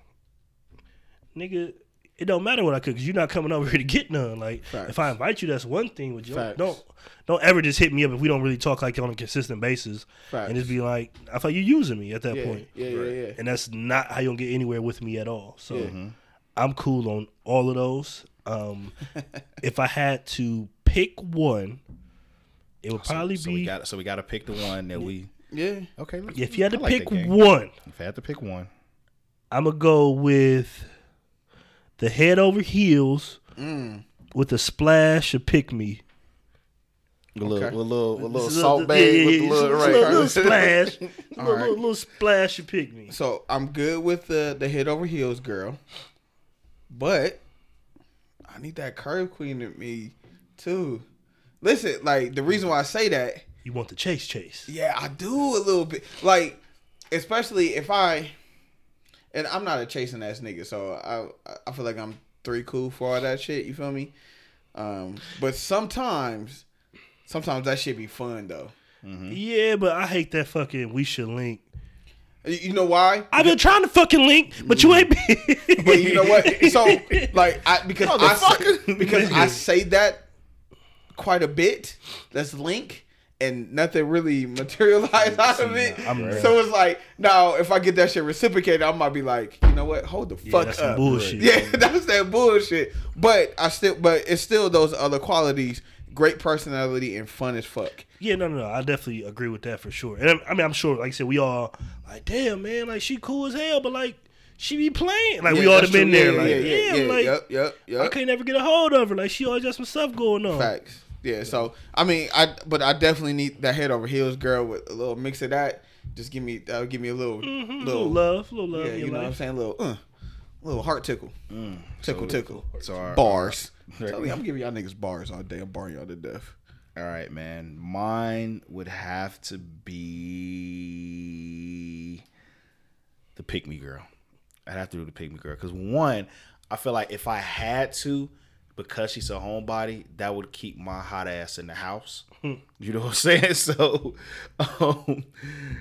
Nigga it don't matter what I cook because you're not coming over here to get none. Like Facts. if I invite you, that's one thing. But you don't, don't don't ever just hit me up if we don't really talk like on a consistent basis Facts. and just be like, I thought you using me at that yeah, point. yeah, yeah, yeah. And that's not how you don't get anywhere with me at all. So Yeah. I'm cool on all of those. Um, if I had to pick one, it would probably so be. we got so we got to pick the one that we. Yeah. Okay. let's- if you had I to like pick that one, if I had to pick one, I'm gonna go with the head over heels Mm. with a splash of pick me. a little, Okay. a little, a little Just a salt yeah, bag yeah, with yeah, the just little a right. little, little splash, All little, right. little, little splash of pick me. So I'm good with the the head over heels girl, but I need that curve queen in me too. Listen, like the reason why I say that, You want the chase chase? yeah, I do a little bit. Like especially if I, and I'm not a chasing ass nigga, so I I feel like I'm three cool for all that shit. You feel me? Um, but sometimes, sometimes that shit be fun though. Yeah, but I hate that fucking we should link. You you know why? I've been trying to fucking link, but you ain't been. But you know what? So like I because I say, because I say that quite a bit. Let's link and nothing really materialized out of it. Real. so it's like now if I get that shit reciprocated, I might be like, you know what? Hold the Yeah, fuck up. bullshit. Yeah, that's that bullshit. But I still but it's still those other qualities. Great personality and fun as fuck. Yeah, no, no, no. I definitely agree with that for sure. And I mean, I'm sure, like I said, we all like, damn, man, like she cool as hell, but like she be playing. Like we Yeah, all have been true. there. Yeah, like, yeah, yeah, yeah, like Yep, yep, yep. I can't never get a hold of her. Like she always got some stuff going on. Facts. Yeah. So I mean, I but I definitely need that head over heels girl with a little mix of that. Just give me, uh, give me a little, Mhm, little, little love, little love. yeah, you know what I'm saying, a little, uh, little heart tickle, tickle, tickle, So our, bars. our- Tell me, I'm giving y'all niggas bars all day. I'm barring y'all to death. All right, man. Mine would have to be the pick me girl. I'd have to do the pick me girl because one, I feel like if I had to, because she's a homebody, that would keep my hot ass in the house. You know what I'm saying? So, um,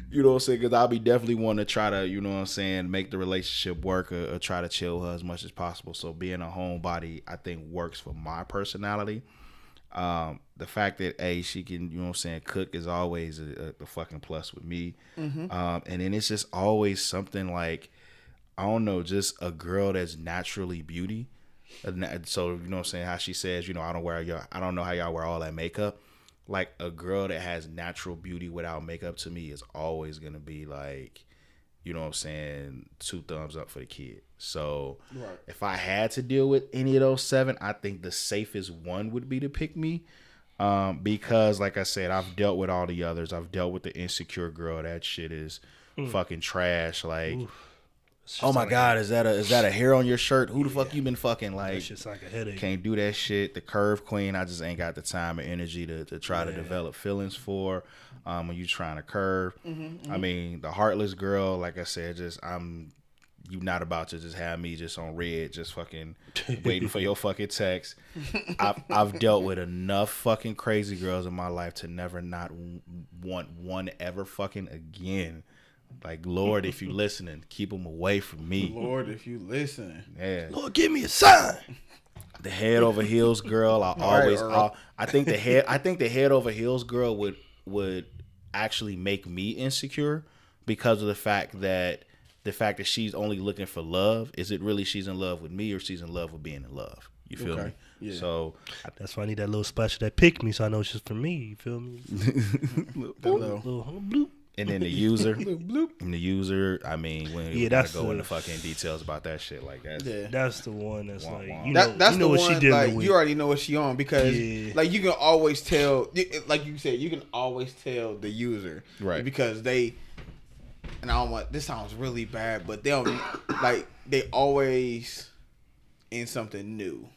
you know what I'm saying? Because I'll be definitely want to try to, you know what I'm saying, make the relationship work or, or try to chill her as much as possible. So being a homebody, I think works for my personality. Um, the fact that a she can, you know what I'm saying, cook is always a, a, fucking plus with me. Um, and then it's just always something like, I don't know, just a girl that's naturally beauty. A So you know what I'm saying? How she says, you know, I don't wear your, I don't know how y'all wear all that makeup. Like a girl that has natural beauty without makeup to me is always gonna be like, you know what I'm saying, two thumbs up for the kid. So Right. if I had to deal with any of those seven, I think the safest one would be to pick me. Um, because like I said, I've dealt with all the others. I've dealt with the insecure girl. That shit is fucking trash. Like, It's just oh my like- god, is that a is that a hair on your shirt? Who the fuck you been fucking like? It's just like a headache. Can't do that shit. The curve queen, I just ain't got the time or energy to, to try to develop feelings for. Um, when you trying to curve, I mean, the heartless girl, like I said, just I'm you not about to just have me just on red, just fucking waiting for your fucking text. I've I've dealt with enough fucking crazy girls in my life to never not want one ever fucking again. Like Lord, if you listening, keep them away from me. Lord, if you listen, Yeah Lord, give me a sign. the head over heels girl. I right, always, all right. I, I think the head, I think the head over heels girl would would actually make me insecure because of the fact that the fact that she's only looking for love. Is it really she's in love with me or she's in love with being in love? You feel Okay, me? yeah. So That's why I need that little splash that pick me, so I know it's just for me. You feel me? that little, Little bloop. And then the user, bloop. and the user. I mean, when Yeah, yeah, that's that's go the- into fucking details about that shit like that. Yeah. That's the one that's Wah, like wah. you know, That, that's you know the what one. she dealing like with. you already know what she on because Yeah. like you can always tell. Like you said, you can always tell the user, Right. Because they, and I don't want. This sounds really bad, but they don't like they always in something new.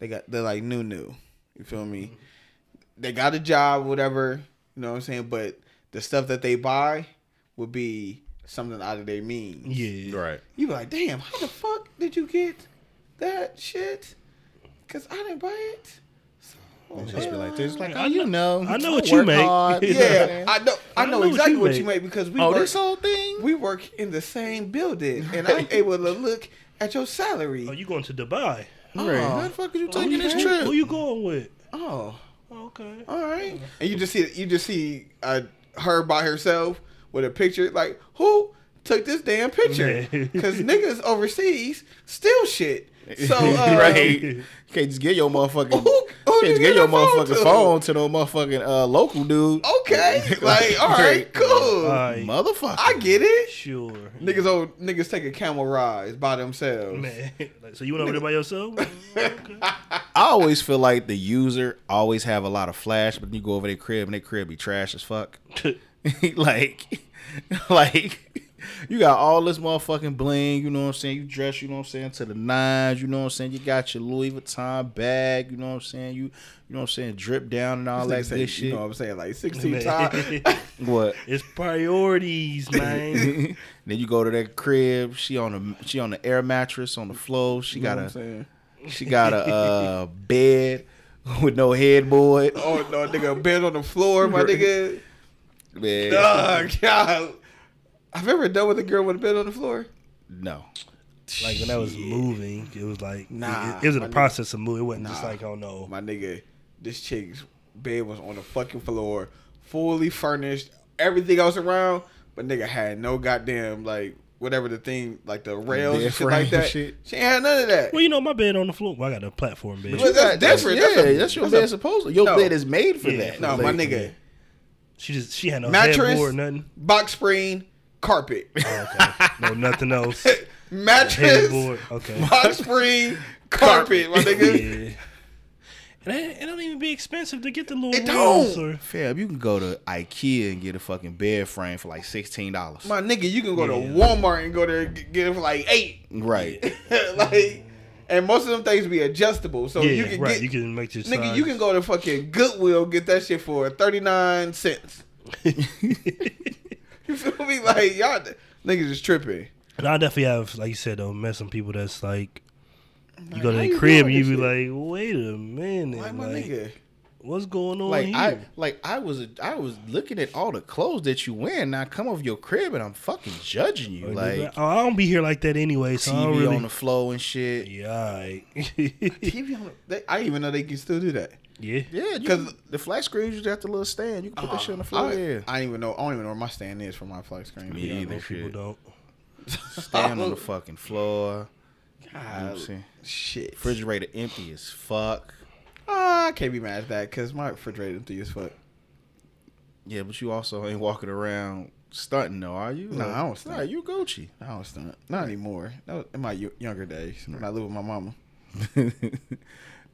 They got they're like new new. You feel me? Mm-hmm. They got a job, whatever. You know what I'm saying? But the stuff that they buy would be something out of their means. yeah, Right. You be like, damn, how the fuck did you get that shit? Cause I didn't buy it. So, Just be like this, like oh, you know, I know what you work make. hard. yeah, I know. I I know know what exactly you what you make. make because we Oh, work. this whole thing. we work in the same building, and I'm able to look at your salary. Oh, you going to Dubai? Right. Oh. How the fuck are you Who taking you- this who- trip? Who you going with? Oh, Okay. all right. And you just see you just see uh, her by herself with a picture. Like who took this damn picture? Because niggas overseas steal shit. So uh, right. You can't just get your motherfucking. Who- who you can't you get get your a phone motherfucking to? phone to no motherfucking uh, local dude. Okay, like all right, cool. Alright. Motherfucker. I get it. Sure. Niggas old niggas take a camel rides by themselves. Man, like, so you went over there by yourself? okay. I always feel like the user always have a lot of flash, but then you go over their crib and their crib be trash as fuck. like, like You got all this motherfucking bling, you know what I'm saying? You dress, you know what I'm saying, to the nines, you know what I'm saying? You got your Louis Vuitton bag, you know what I'm saying? You you know what I'm saying, drip down and all that This say, good shit. You know what I'm saying? Like 16 Man. times. what? It's priorities, man. then you go to that crib, she on the she on the air mattress on the floor. She You know got what I'm a saying? she got a uh, bed with no headboard. Oh, no, nigga, a bed on the floor, my nigga. Man. Dog, God. I've ever done with a girl with a bed on the floor? No. like when I was moving, it was like Nah, it, it was in my the nigga. process of moving. It wasn't just like oh no. My nigga, this chick's bed was on the fucking floor, fully furnished, everything else around, but nigga had no goddamn like whatever the thing like the rails and shit like that. shit. She ain't had none of that. Well, you know my bed on the floor. Well, I got a platform bed. But you- that's different. Yeah, That's a- that's, your that's a- bed supposed to. Your No. bed is made for Yeah. that. no, Like, my nigga, She just she had no Mattress? headboard, nothing. box spring, carpet, Oh, okay. No, nothing else. mattress, Okay. box spring, carpet, my nigga. Yeah. And it, it don't even be expensive to get the little It rails don't. or Fam, you can go to IKEA and get a fucking bed frame for like sixteen dollars. My nigga, you can go to Walmart and go there and get it for like eight. Right. like, and most of them things be adjustable, so yeah, you can right. get you can make your Nigga, size. you can go to fucking Goodwill get that shit for thirty nine cents. You feel me? Like y'all niggas is tripping. And I definitely have, like you said, though, met some people that's like, you go to the crib and you be shit? like, wait a minute, Like my like, nigga. what's going on Like here? I like I was I was looking at all the clothes that you wear and I come over your crib and I'm fucking judging you. Like oh, I don't be here like that anyway, so TV really. on the flow and shit. yeah. TV on the, I even know they can still do that. Yeah. Yeah, Because the flat screen you just have the little stand. You can put that shit on the I, floor. Yeah, I don't even know. I don't even know where my stand is for my flat screen. Me Yeah, either. Most people don't. stand on the fucking floor. You know I'm God, saying? shit. Refrigerator empty as fuck. Ah, I can't be mad at that because my refrigerator empty as fuck. Yeah, but you also ain't walking around stunting though, are you? Nah, I don't stunt. Nah, you Gucci. I don't stunt. Not anymore. That was in my younger days when I lived with my mama.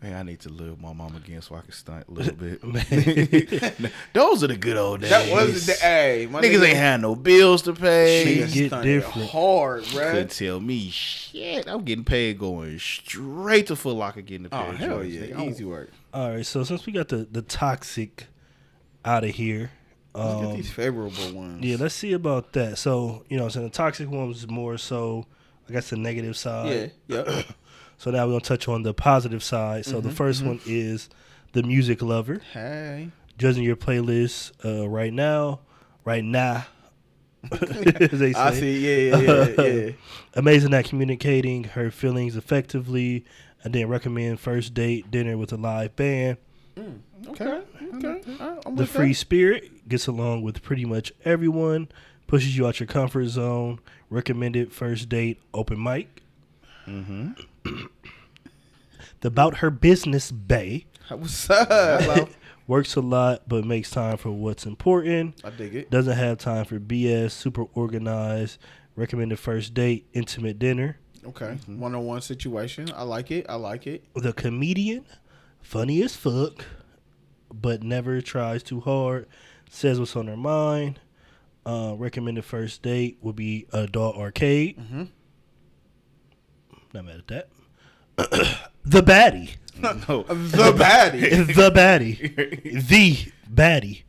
Man, I need to live with my mom again so I can stunt a little bit. Man. Those are the good old days. That was the hey, my Niggas nigga, ain't had no bills to pay. She get different. hard, Couldn't bruh. tell me shit. I'm getting paid going straight to Foot Locker getting the Oh hell joints, yeah, nigga. Easy work. All right, so since we got the the toxic out of here, Let's get um, these favorable ones. yeah, let's see about that. So you know, so the toxic ones more so, I guess, the negative side. yeah, yeah. So now we're gonna touch on the positive side. So the 1st one is the music lover, hey, judging your playlist uh, right now, right now. as they say. I see. Yeah, yeah, yeah, yeah. Amazing at communicating her feelings effectively, and then recommend first date dinner with a live band. okay, okay. I- The free that. spirit gets along with pretty much everyone, pushes you out your comfort zone. Recommended first date open mic. Mm-hmm. The about her business bay What's up? works a lot, but makes time for what's important. I dig it. Doesn't have time for BS. Super organized. Recommended first date intimate dinner. Okay, one on one situation. I like it. I like it. The comedian, funny as fuck, but never tries too hard. Says what's on her mind. Uh, recommended first date would be a adult arcade. Mhm. Not mad at that. The baddie, No. The baddie. the baddie, the baddie.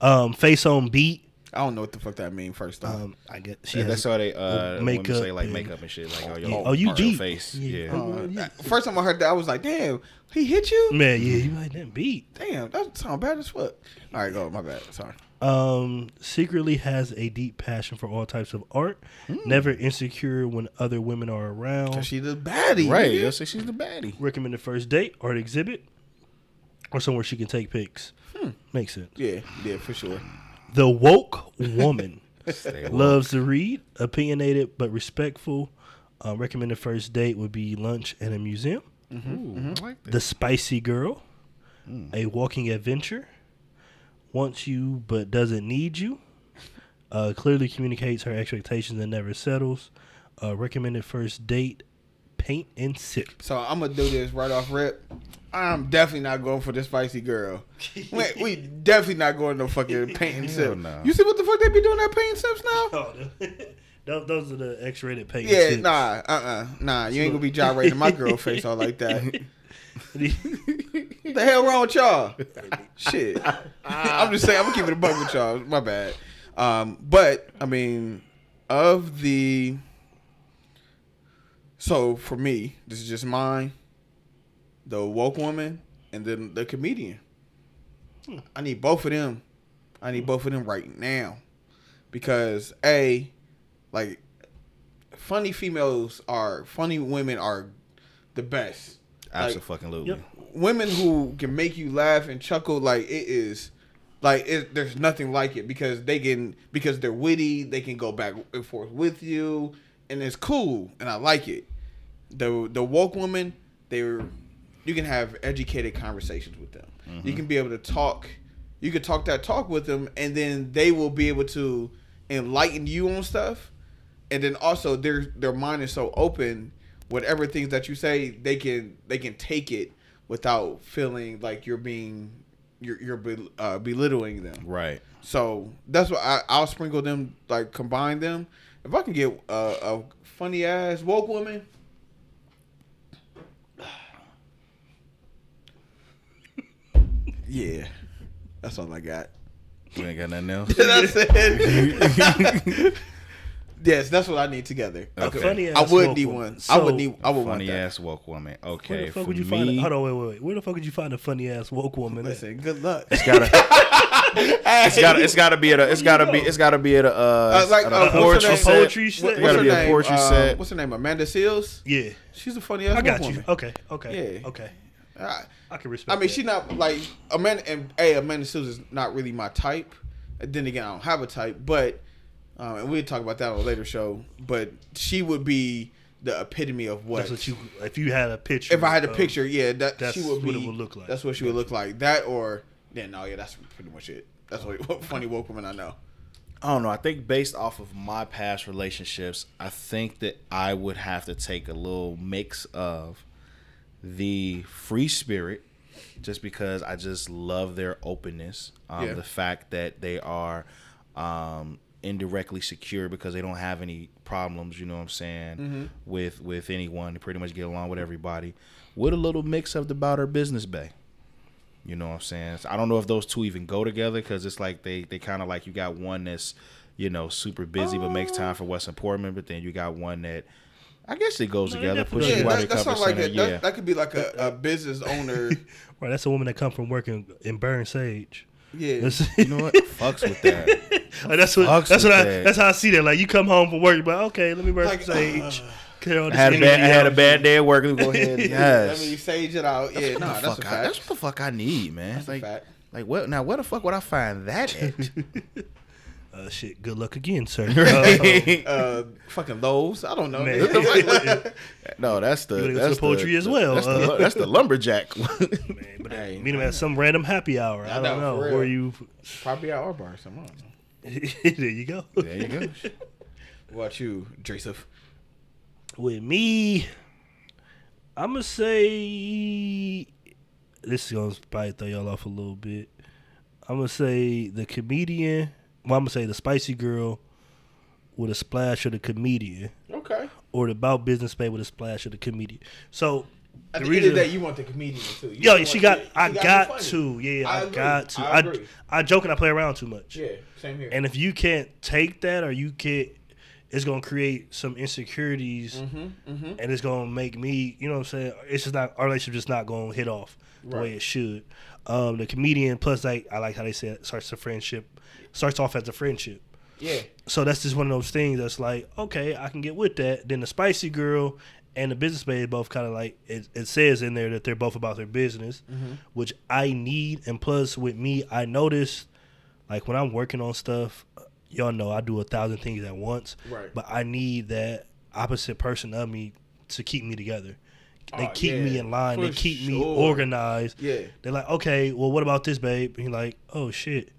um, face on beat. I don't know what the fuck that mean. First off, Um, I guess she Yeah, that's how they uh women makeup say like and- makeup and shit like oh, Yeah. Oh, you part your deep. face Yeah. yeah, Uh, that- first time I heard that, I was like, "Damn, he hit you." man. Yeah, you like that beat. Damn, that sound bad as fuck. All right, go. My bad. Sorry. Um, secretly has a deep passion for all types of art. Never insecure when other women are around. Cause she the baddie, right nigga. you'll say she's the baddie Recommended first date, art exhibit, or somewhere she can take pics. Hmm. Makes sense. Yeah, yeah, for sure. The woke woman woke. loves to read, opinionated but respectful. Uh, recommended first date would be lunch at a museum. Ooh, I like that. The spicy girl, Hmm. a walking adventure, wants you but doesn't need you. Uh, clearly communicates her expectations and never settles. Uh, recommended first date, paint and sip. So I'm gonna do this right off rip. I'm definitely not going for the spicy girl. we, we definitely not going to fucking paint and Hell sip. no. You see what the fuck they be doing at paint and sips now? Oh, those, those are the X-rated paint. Yeah, and sips. nah, uh, uh nah. You ain't gonna be gyrating my girl face all like that. The hell wrong with y'all? Shit. I'm just saying. I'm gonna keep it a buck with y'all. My bad. Um, but I mean, of the. So for me, this is just mine. The woke woman and then the comedian. I need both of them. I need both of them right now, because a, like, funny females are funny women are the best. Like, Absolutely. Yep. women who can make you laugh and chuckle like it is like it, there's nothing like it because they can because they're witty they can go back and forth with you and it's cool and i like it the the woke woman they're you can have educated conversations with them you mm-hmm. can be able to talk you can talk that talk with them and then they will be able to enlighten you on stuff and then also their their mind is so open whatever things that you say they can they can take it without feeling like you're being you're you're bel- uh, belittling them Right. so that's what I, I'll sprinkle them like combine them if I can get a, a funny ass woke woman yeah that's all I got You ain't got nothing else. that's it yes that's what I need together Okay. Funny ass I would need woman. one I would need I would want Funny that ass woke woman. Okay. Where Okay. the fuck would you me, find? A, hold on, wait, wait, wait. Where the fuck would you find a funny ass woke woman? at? listen good luck it's gotta. it's gotta. It's gotta be at a. It's gotta be. It's gotta be at a. Uh, Uh, like, at uh, a what's poetry set. Poetry What- set? what's Gotta her be a name? poetry Uh, set. What's her name? Amanda Seales. Yeah, She's a funny ass I got woman. you. Okay, okay, Yeah. okay. I, I can respect. I mean, that. she's not like Amanda. And hey, Amanda Seales is not really my type. And then again, I don't have a type. But um, and we'll talk about that on a later show. But she would be the epitome of what. That's what you. If you had a picture, if I had a of- picture, yeah, that that's she would be. what it would look like. That's what she would look like. That or yeah, no, yeah, that's pretty much it. That's what, what funny woke woman I know. I don't know. I think based off of my past relationships, I think that I would have to take a little mix of the free spirit, just because I just love their openness. Um, Yeah. The fact that they are um, indirectly secure because they don't have any problems. You know what I'm saying? Mm-hmm. With with anyone, they pretty much get along with everybody. With a little mix of the about business bay. You know what I'm saying? So I don't know if those two even go together because it's like they they kind of like you got one that's you know super busy but makes time oh. for what's important, but then you got one that I guess it goes No, together. definitely Pushes Yeah, you out that, that sounds like center. a, that, that could be like a, a business owner. Right, that's a woman that come from working in Burn Sage. Yeah, That's, you know what? Fucks with that. Like, that's what. Fucks That's what. with I. that. That's how I see that. Like you come home from work, but okay, let me burn Like, some sage. Uh, clear all I had a bad, I had a bad day at work. Let me go ahead. Let Yes. me sage it out. Yeah, What no, that's a I, fact. that's what the fuck I need, man. That's a like, fact. like what? Now, where the fuck would I find that at? Uh, shit. Good luck again, sir. Uh, uh, fucking Lowe's. I don't know. Man. no, that's the You gotta go to that's the poetry as well, That's, uh. the, that's the lumberjack. man, but Hey, meet him at some random happy hour. I, I don't know, know for real. where you. Probably at our bar or something. I there you go. there you go. What about you, Joseph? With me, I'm gonna say this is gonna probably throw y'all off a little bit. I'm gonna say the comedian. Well, I'm gonna say the spicy girl with a splash of the comedian, Okay. or the about business babe with a splash of the comedian. So At the the, end of reason- the day, you want the comedian too. You Yo, she got. I she gotta got to. Yeah, I I, got to. I I. I joke and I play around too much. Yeah, same here. And if you can't take that, or you can't, it's gonna create some insecurities, Mm-hmm, and it's gonna make me. You know what I'm saying? It's just not our relationship. Just not gonna hit off the way it should. Um, the comedian plus, like I like how they said, it starts a friendship, starts off as a friendship. yeah, So that's just one of those things that's like, okay, I can get with that. Then the spicy girl and the business babe both kind of like it, it says in there that they're both about their business, Mm-hmm. which I need. And plus, with me, I notice like when I'm working on stuff, y'all know I do a thousand things at once, Right. But I need that opposite person of me to keep me together. They Oh, keep me in line. They keep me organized. Yeah. They're like, okay, well, what about this, babe? And you're like, oh shit.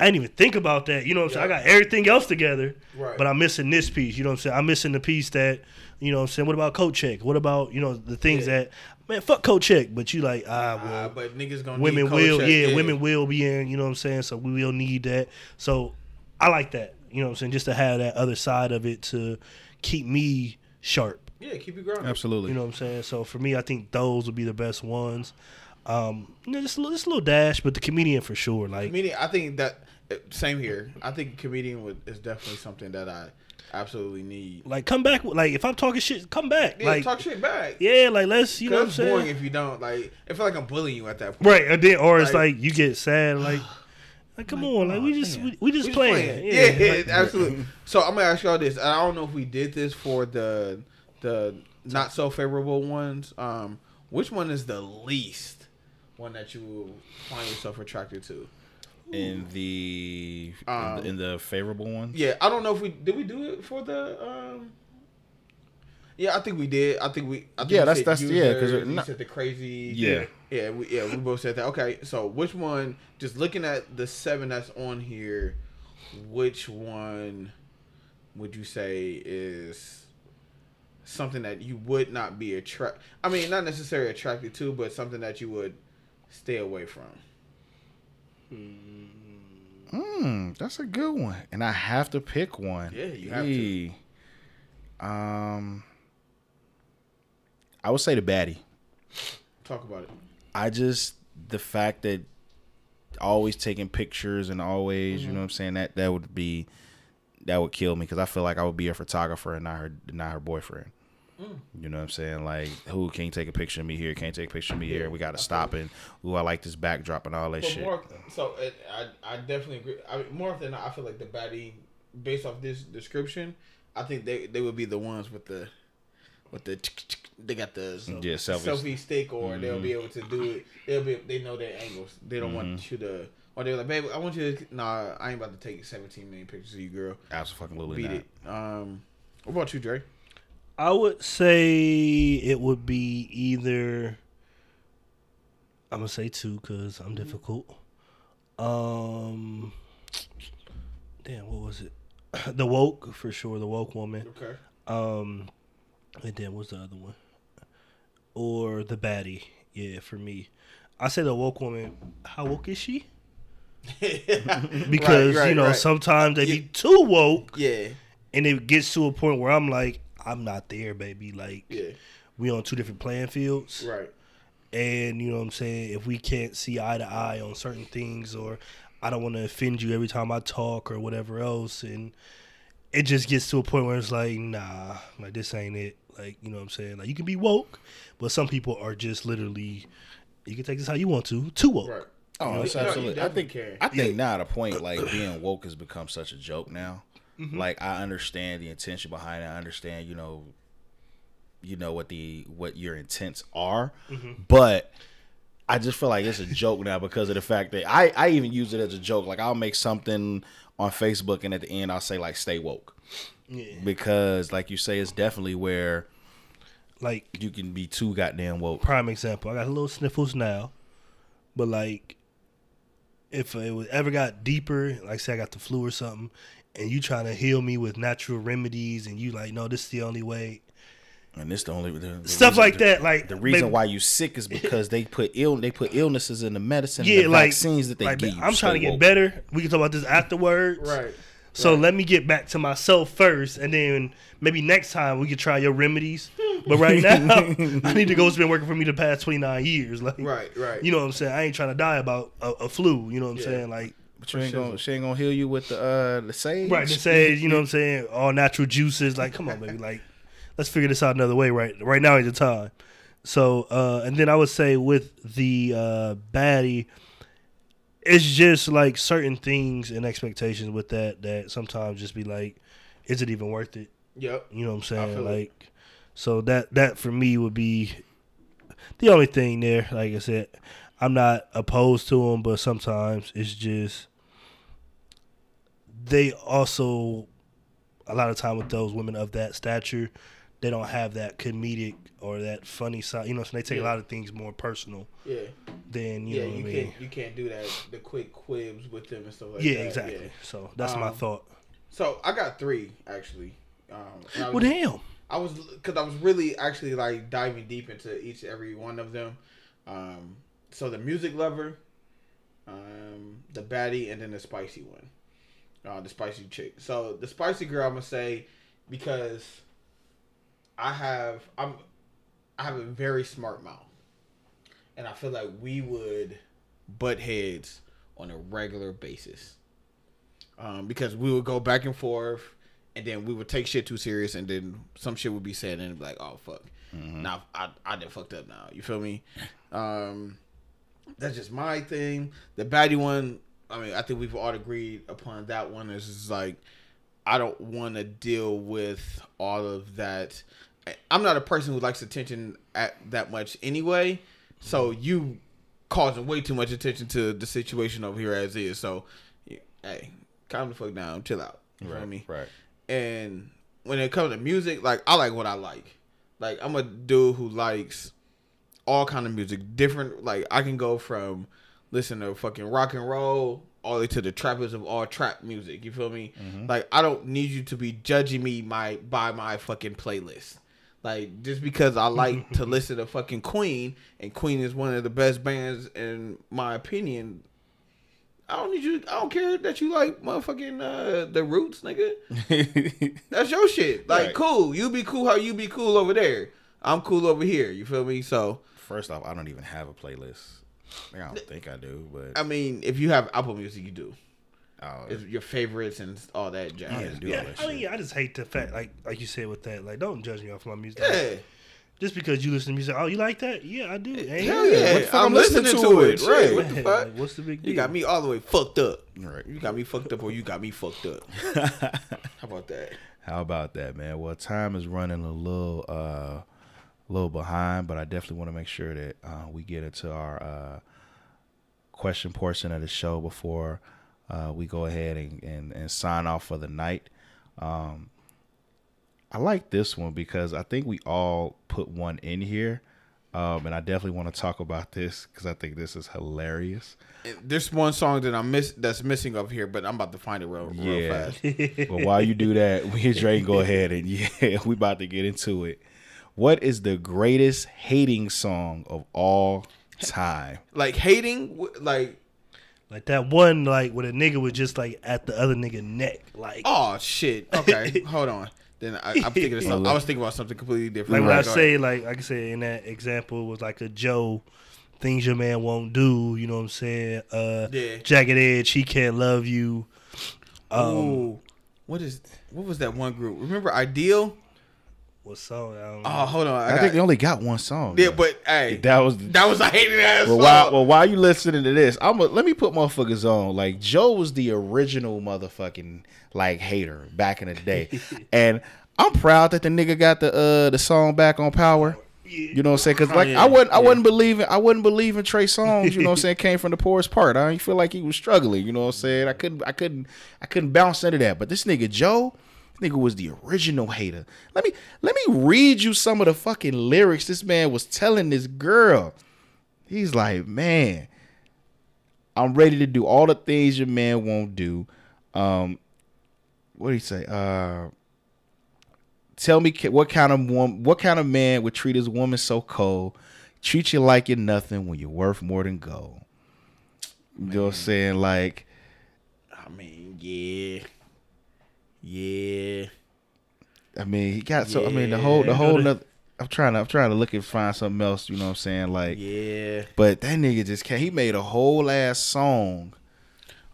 I didn't even think about that. You know what I'm saying? I got everything else together, Right. but I'm missing this piece. You know what I'm saying? I'm missing the piece that, you know what I'm saying? What about coat check? What about, you know, the things Yeah. that, man, fuck coat check. But you like, ah, well, but niggas gonna women will, yeah, check, women will be in, you know what I'm saying? So we will need that. So I like that, you know what I'm saying? Just to have that other side of it to keep me sharp. Yeah, keep you grounded. Absolutely. You know what I'm saying? So for me, I think those would be the best ones. Um, you know, just a little, just a little dash, but the comedian for sure. Like, Comedian, I think that uh, same here. I think comedian would, is definitely something that I absolutely need. like come back. Like if I'm talking shit, come back. Yeah, like talk shit back. yeah, like let's you know what I'm Cause it's boring if you don't. Like, I feel like I'm bullying you at that point. Right, and then or it's Like- like you get sad. Like, like come on, like we just we, we just We playing. Yeah, Yeah, like- absolutely. So I'm gonna ask y'all this. I don't know if we did this for the the not so favorable ones. Um, which one is the least one that you find yourself attracted to? in the, in Um, the in the favorable one. Yeah, I don't know if we did we do it for the um. Yeah, I think we did. I think we. I think Yeah, we that's- said that's- yeah, 'cause users, it- you not- said the crazy. Yeah. yeah, we, yeah. We both said that. Okay, so which one? Just looking at the seven that's on here, which one would you say is something that you would not be attract? I mean, not necessarily attracted to, but something that you would stay away from. Hmm, that's a good one, and I have to pick one. Yeah, you have to. Um, I would say the baddie. Talk about it. I just the fact that always taking pictures and always, Mm-hmm. you know what I'm saying, that that would be that would kill me because I feel like I would be a photographer and not her not her boyfriend. Mm. You know what I'm saying? Like, who can't take a picture of me here? Can't take a picture of me here? We got to stop and, ooh, I like this backdrop and all that So shit. more, so it, I I definitely agree. I mean, more than not, I feel like the baddie, based off this description, I think they they would be the ones with the with the they got the Yeah, selfies. selfie stick, or they'll be able to do it. They'll be they know their angles. They don't want you to. Or they're like, baby, I want you to. Nah, I ain't about to take 17 million pictures of you, girl. Absolutely Beat not. it. Um, what about you, Dre? I would say it would be either. I'm gonna say two because I'm difficult. Um, damn, what was it? the woke for sure. The woke woman. Okay. Um, and then what's the other one? Or the baddie? Yeah, for me, I say the woke woman. How woke is she? Because right, you know right. sometimes they be too woke, Yeah. and it gets to a point where I'm like, I'm not there, baby. Like Yeah. we on two different playing fields, Right. and you know what I'm saying. If we can't see eye to eye on certain things, or I don't want to offend you every time I talk, or whatever else, and it just gets to a point where it's like, nah, like this ain't it. Like you know what I'm saying. Like you can be woke, but some people are just literally. You can take this how you want to. Too woke. Right. Oh, it's No, you absolutely. I think can. I think now at a point like being woke has become such a joke now. Mm-hmm. Like I understand the intention behind it. I understand, you know, you know what the what your intents are, Mm-hmm. but I just feel like it's a joke now because of the fact that I I even use it as a joke. Like I'll make something on Facebook and at the end I'll say like stay woke Yeah. because like you say it's definitely where Like you can be too goddamn woke. prime example. I got a little sniffles now, but like, if it was ever got deeper, like say I got the flu or something, and you trying to heal me with natural remedies, and you like, no, this is the only way. And this the only the, the Stuff reason- like that, like The reason baby- why you sick is because they put ill they put illnesses in the medicine, yeah, the like vaccines that they like, give. I'm trying to get woke. better. We can talk about this afterwards. Right. So let me get back to myself first, and then maybe next time we can try your remedies. But right now, I need to go. It's been working for me the past 29 years. Like, Right. Right. You know what I'm saying? I ain't trying to die about a, a flu. You know what I'm Yeah. saying? Like, But you ain't gonna she ain't gonna heal you with the uh the sage. right? To say, you know what I'm saying? All natural juices. Like, come on, baby. Like, let's figure this out another way. Right, right now is the time. So, uh, and then I would say with the uh, baddie, it's just like certain things and expectations with that that sometimes just be like, is it even worth it? Yep. You know what I'm saying? feel it. Like, so that that for me would be the only thing there. Like I said, I'm not opposed to them, but sometimes it's just they also a lot of time with those women of that stature, they don't have that comedic or that funny side. You know, so they take a lot of things more personal Yeah. then you yeah, know you I mean. can't you can't do that the quick quibs with them and stuff like yeah, that. exactly. yeah. So that's my Um, thought. So I got three actually. Um, Well, was, damn. I was because I was really actually like diving deep into each every one of them. Um, so the music lover, um, the baddie, and then the spicy one, uh, the spicy chick. So the spicy girl, I'm gonna say because I have I'm I have a very smart mouth, and I feel like we would butt heads on a regular basis. Um, because we would go back and forth, and then we would take shit too serious, and then some shit would be said, and it'd be like, "Oh fuck, now I I done fucked up now." You feel me? Um, that's just my thing. The baddie one, I mean, I think we've all agreed upon that one. Is like, I don't want to deal with all of that. I- I'm not a person who likes attention at that much anyway. So you causing way too much attention to the situation over here as is. So, hey, calm the fuck down, chill out. You feel me? Right. And when it comes to music, like I like what I like. Like I'm a dude who likes all kind of music, different. Like I can go from listen to fucking rock and roll all the way to the trappers of all trap music. You feel me? Mm-hmm. Like I don't need you to be judging me my by my fucking playlist. Like just because I like to listen to fucking Queen and Queen is one of the best bands in my opinion. I don't need you. I don't care that you like motherfucking uh, the Roots, nigga. That's your shit. Like, Right. cool. You be cool how you be cool over there. I'm cool over here. You feel me? So, First off, I don't even have a playlist. I don't think I do, but I mean, if you have Apple Music, you do. Oh, It's your favorites and all that yeah, jazz. do Yeah, all that I mean, yeah, I just hate the fact, like, like you said with that, like, don't judge me off my music. Yeah. Just because you listen to music, oh, you like that? Yeah, I do. Ain't Hell it? yeah. What I'm I'm listening, listening to to it. it? Right. Shit. What the fuck? like, what's the big deal? You got me all the way fucked up. Right. You got me fucked up or you got me fucked up. How about that? How about that, man? Well, time is running a little, uh, a little behind, but I definitely want to make sure that uh, we get into our uh, question portion of the show before uh, we go ahead and, and, and sign off for the night. Um, I like this one because I think we all put one in here. Um, and I definitely want to talk about this because I think this is hilarious. There's one song that I miss that's missing up here, but I'm about to find it real, real Yeah. fast. but while you do that, we and Dre go ahead and yeah, we about to get into it. What is the greatest hating song of all time? Like hating, like Like that one, like when a nigga was just like at the other nigga neck, like, oh shit. Okay, hold on. Then I, I'm thinking of something. I was thinking about something completely different. like when I say, like, I I said in that example, it was like a Joe, things your man won't do. You know what I'm saying? Uh, Yeah. Jagged Edge, he can't love you. Um, Ooh, what is what was that one group? Remember Ideal? What song? I don't know. Oh, hold on. I, I, got, think they only got one song. yeah, though. but hey, that was. that was a hated ass well, song. while, well, while you listening to this, I'm a, let me put motherfuckers on. Like Joe was the original motherfucking like hater back in the day, and I'm proud that the nigga got the uh the song back on Power. You know what I'm saying? Because like yeah, I wasn't, I yeah. wasn't believing, I wasn't believing Trey Songz. You know what I'm saying? Came from the poorest part. I didn't feel like he was struggling. You know what I'm saying? I couldn't, I couldn't, I couldn't bounce into that. But this nigga Joe, this nigga was the original hater. Let me, let me read you some of the fucking lyrics this man was telling this girl. He's like, man, I'm ready to do all the things your man won't do. Um, what do you say? Uh, tell me what kind of woman, what kind of man would treat his woman so cold, treat you like you're nothing when you're worth more than gold. You know what I'm saying? Like, I mean, yeah, yeah. I mean, he got so. I mean, the whole, the whole. Nother, I'm trying to, I'm trying to look and find something else. You know what I'm saying? Like, Yeah. but that nigga just can't. He made a whole ass song.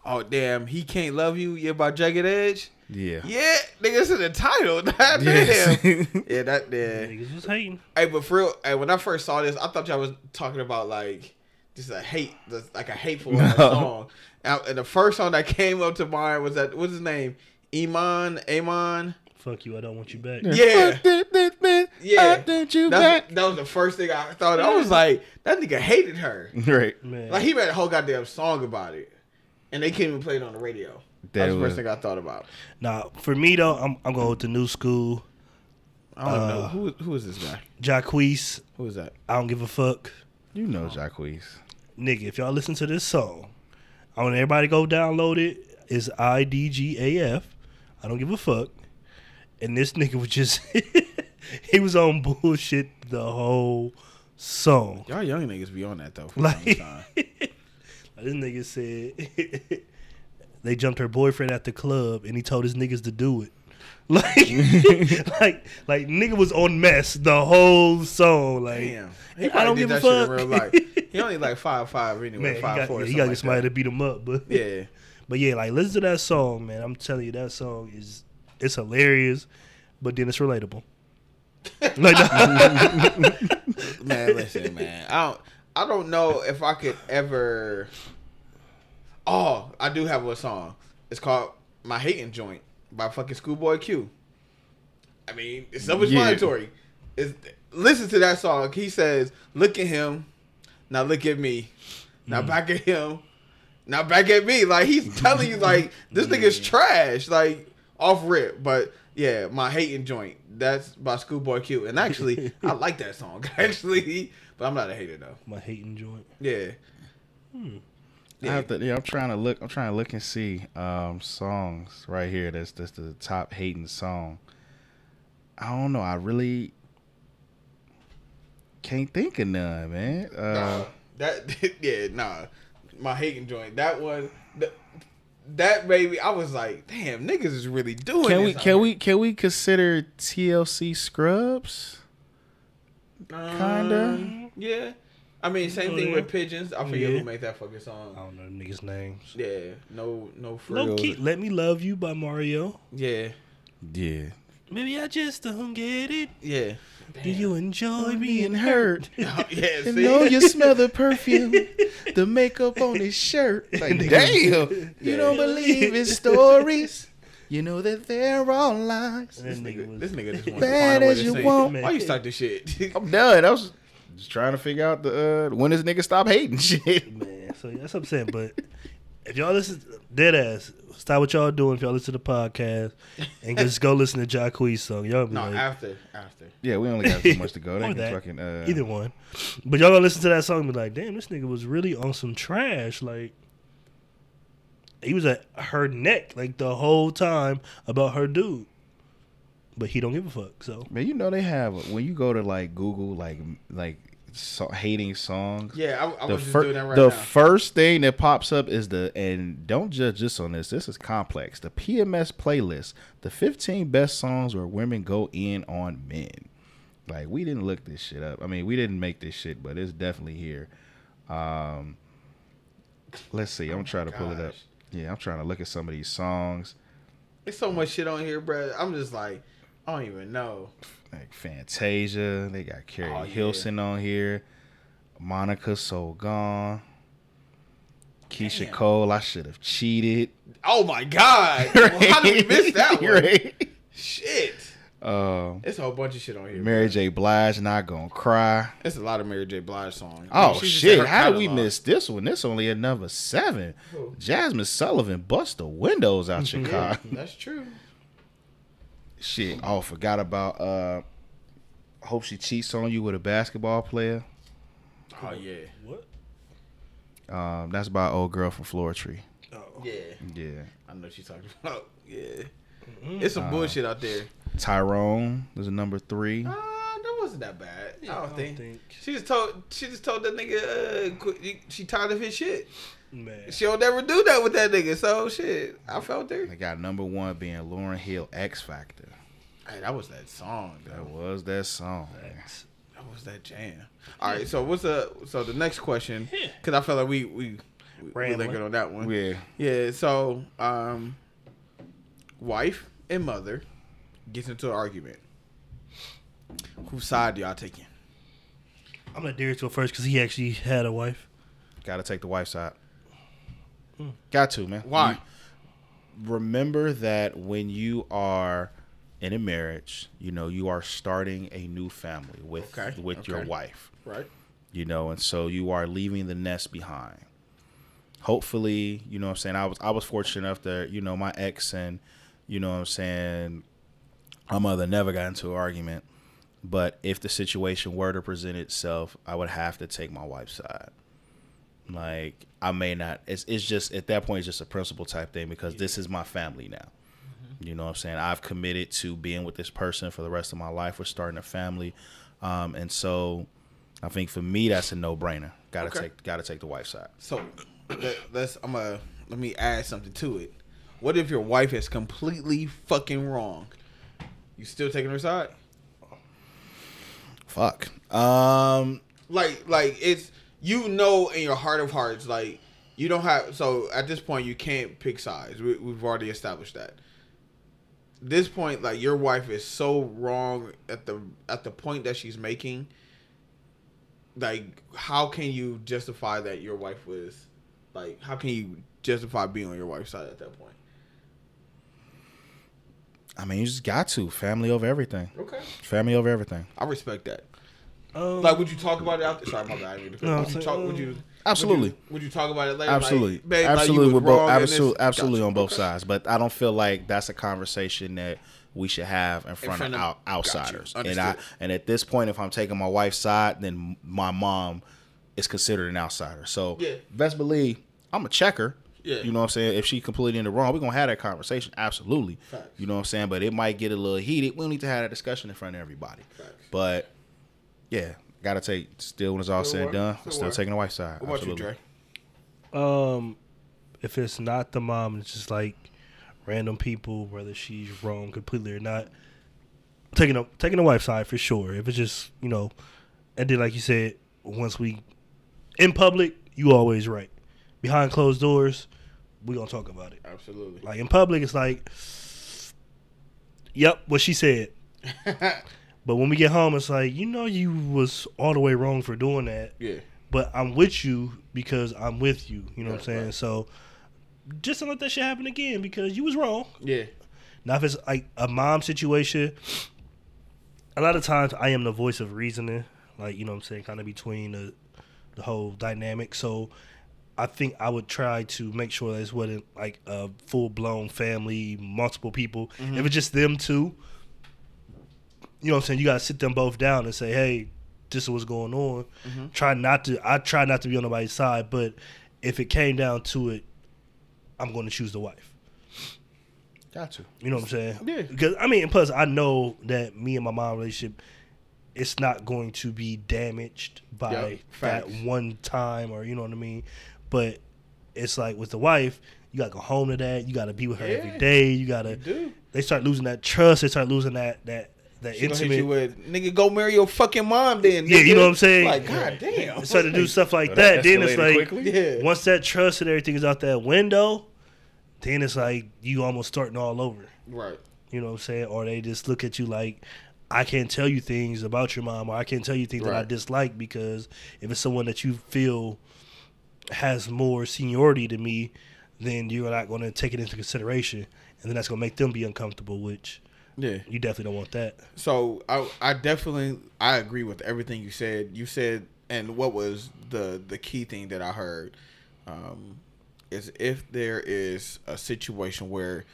Oh damn, he can't love you. Yeah, by Jagged Edge. Yeah. Yeah, nigga, it's in the title. God Yes. damn. yeah, that yeah. Niggas was hating. Hey, but for real, hey, when I first saw this, I thought y'all was talking about like just a hate, just like a hateful No. song. And, and the first song that came up to mind was that what's his name? Iman, Eamon. Fuck you, I don't want you back. Yeah. yeah. Yeah. you That's, back. that was the first thing I thought. Of. I was like, that nigga hated her. Right. Man. Like he made a whole goddamn song about it, and they couldn't even play it on the radio. That That's the first thing I thought about. Now, for me though, I'm I'm going with the new school. I don't know Uh, who who is this guy. Jacquees, Who is that? I don't give a fuck. You know Jacquees. nigga, if y'all listen to this song, I want everybody to go download it. It's I D G A F. I don't give a fuck. And this nigga was just he was on bullshit the whole song. Y'all young niggas be on that though. Like, time. this nigga said they jumped her boyfriend at the club and he told his niggas to do it. Like, like, like nigga was on mess the whole song. Like, Damn, he I don't give a that shit in fuck. real life. He only like five five anyway, man, he five got, four. yeah, he got like somebody that. to beat him up. But Yeah, but yeah, like listen to that song, man. I'm telling you, that song is it's hilarious, but then it's relatable. like, man. Listen, man. I don't. I don't know if I could ever. Oh, I do have a song. It's called "My Hating Joint" by fucking Schoolboy Q. I mean, it's self-explanatory. It's, listen to that song. He says, "Look at him, now look at me, now mm. back at him, now back at me." Like he's telling you, like this nigga's trash, like off rip. But yeah, my hating joint. That's by Schoolboy Q. And actually, I like that song actually, but I'm not a hater though. my hating joint. Yeah, I have to, yeah, I'm trying to look. I'm trying to look and see um, songs right here. That's that's the top hating song. I don't know. I really can't think of none, man. Uh, Nah, that yeah, nah. My hating joint. That was that, that baby. I was like, damn, niggas is really doing. can we can out we can we consider TLC Scrubs? here. kinda? Um, yeah. I mean, same Oh, thing yeah. with pigeons. I forget Yeah. who made that fucking song. I don't know the niggas' names. Yeah, no, no Low frills. key, "Let Me Love You" by Mario. Yeah, Yeah. Maybe I just don't get it. yeah. Do you enjoy being Being hurt? hurt. yeah, And see? know you smell the perfume, the makeup on his shirt. Like, damn, you Yeah. don't believe his stories. You know that they're all lies. This nigga nigga, was this nigga just wants Bad to find a way as to you want. Why you start this shit? I'm done. I was just trying to figure out the uh, when this nigga stop hating shit. man. So that's what I'm saying. But if y'all listen, dead ass, stop what y'all doing. If y'all listen to the podcast and just go listen to Jacquees song, y'all be no, like, after, after. Yeah, we only got so much to go. Or can that. fucking uh, either one. But y'all gonna listen to that song and be like, damn, this nigga was really on some trash. Like he was at her neck like the whole time about her dude. But he don't give a fuck. So Man, you know they have when you go to like Google like like so, hating songs. Yeah, I, I the was just fir- doing that right the now. first thing that pops up is the and don't judge this on this. This is complex. The PMS playlist, the 15 best songs where women go in on men. Like we didn't look this shit up. I mean, we didn't make this shit, but it's definitely here. Um, let's see. I'm trying to pull it up. Yeah, I'm trying to look at some of these songs. There's so much shit on here, bro. I'm just like, I don't even know. Like Fantasia, they got Keri Oh, yeah. Hilson on here. Monica So Gone. Keyshia Damn. Cole, I should have cheated. Oh my god! Well, how did we miss that one? Right. Shit. Um, It's a whole bunch of shit on here. Mary. J. Blige, not gonna cry. It's a lot of Mary J. Blige songs. Oh shit! How did we miss this one? This only at number seven. Jazmine Sullivan bust the windows out Yeah, Chicago. that's true. Shit. Oh, forgot about. uh Hope she cheats on you with a basketball player. Oh yeah, what? Um, that's by old girl from Floetry. Oh. yeah. Yeah. I know what she's talking about. Yeah, Mm-hmm. it's some Uh, bullshit out there. Tyrone is a number three. Uh, that wasn't that bad. I, don't think. think. She just told. She just told that nigga. Uh, quit, she tired of his shit. Man. She'll never do that with that nigga. So shit, I felt her. They got number one being Lauryn Hill X Factor. Hey, that was that song. That Though. was that song. man. That was that jam. All right. So what's the so the next question? Because I felt like we we we, we lingered on that one. Yeah. Yeah. So um, wife and mother gets into an argument. Whose side do y'all taking? I'm gonna dare to it first because he actually had a wife. Got to take the wife's side. Got to, man. Why? You remember that when you are in a marriage, you know, you are starting a new family with Okay, with your wife. Right. you know, and so you are leaving the nest behind. Hopefully, you know what I'm saying, I was I was fortunate enough that, you know, my ex and you know what I'm saying, my mother never got into an argument. But if the situation were to present itself, I would have to take my wife's side. Like I may not. It's it's just at that point it's just a principle type thing because this is my family now. You know what I'm saying? I've committed to being with this person for the rest of my life. We're starting a family, um, and so I think for me that's a no brainer. Got to Okay. take got to take the wife side. So let, let's. I'm gonna let me add something to it. What if your wife is completely fucking wrong? You still taking her side? Fuck. Um. Like, like it's you know in your heart of hearts, like you don't have. So at this point, you can't pick sides. We, we've already established that. This point, like your wife is so wrong at the at the point that she's making. Like, how can you justify that your wife was, like, how can you justify being on your wife's side at that point? I mean, you just got to family over everything. Okay, Family over everything. I respect that. Um, Like, would you talk about it out there? Sorry, my bad. I mean No, would, you talk, um, would you? Absolutely. Would you, would you talk about it later? Absolutely, Like, babe, absolutely, we're both absolutely, absolutely Gotcha. on both Okay. sides. But I don't feel like that's a conversation that we should have in front, front of, of- out, got you. outsiders. And I and at this point, if I'm taking my wife's side, then my mom is considered an outsider. So Yeah. best believe I'm a checker. Yeah. You know what I'm saying? If she completely in the wrong, we're gonna have that conversation. Absolutely. Facts. You know what I'm saying? But it might get a little heated. We don't need to have that discussion in front of everybody. Facts. But yeah, gotta take still when it's all Still said and done, Still still taking the wife's side. What about you, Dre? Um, if it's not the mom, it's just like random people, whether she's wrong completely or not. Taking a taking the wife side for sure. If it's just you know, and then like you said, once we in public, you always right. Behind closed doors, we gonna talk about it. Absolutely. Like in public, it's like, yep, what she said. But when we get home, it's like you know you was all the way wrong for doing that yeah. but I'm with you because I'm with you. You know what I'm saying? right. So just don't let that shit happen again because you was wrong. Yeah. Now if it's like a mom situation, a lot of times I am the voice of reasoning, like you know what I'm saying, kind of between the the whole dynamic. So I think I would try to make sure that it wasn't like a full blown family, multiple people. Mm-hmm. If it's just them two, you know what I'm saying, you gotta sit them both down and say, Hey, this is what's going on. Mm-hmm. Try not to I try not to be on nobody's side, but if it came down to it, I'm gonna choose the wife. Got to. You know what I'm saying? Yeah. Because I mean, and plus I know that me and my mom relationship, it's not going to be damaged by Yeah, that one time, or you know what I mean. But it's like with the wife, you gotta go home to that. You gotta be with her Yeah, every day. You gotta. do. They start losing that trust. They start losing that that that She gonna hit intimate. you with nigga. Go marry your fucking mom, then. Yeah, you know what I'm saying? Like, god damn. They start to do stuff like So that. that Then it's like quickly? Yeah. once that trust and everything is out that window, then it's like you almost starting all over. Right. You know what I'm saying? Or they just look at you like, I can't tell you things about your mom, or I can't tell you things that I dislike because if it's someone that you feel has more seniority to me, then you're not going to take it into consideration, and then that's going to make them be uncomfortable, which Yeah. you definitely don't want that. So I I definitely I agree with everything you said. You said and what was the the key thing that I heard um, is if there is a situation where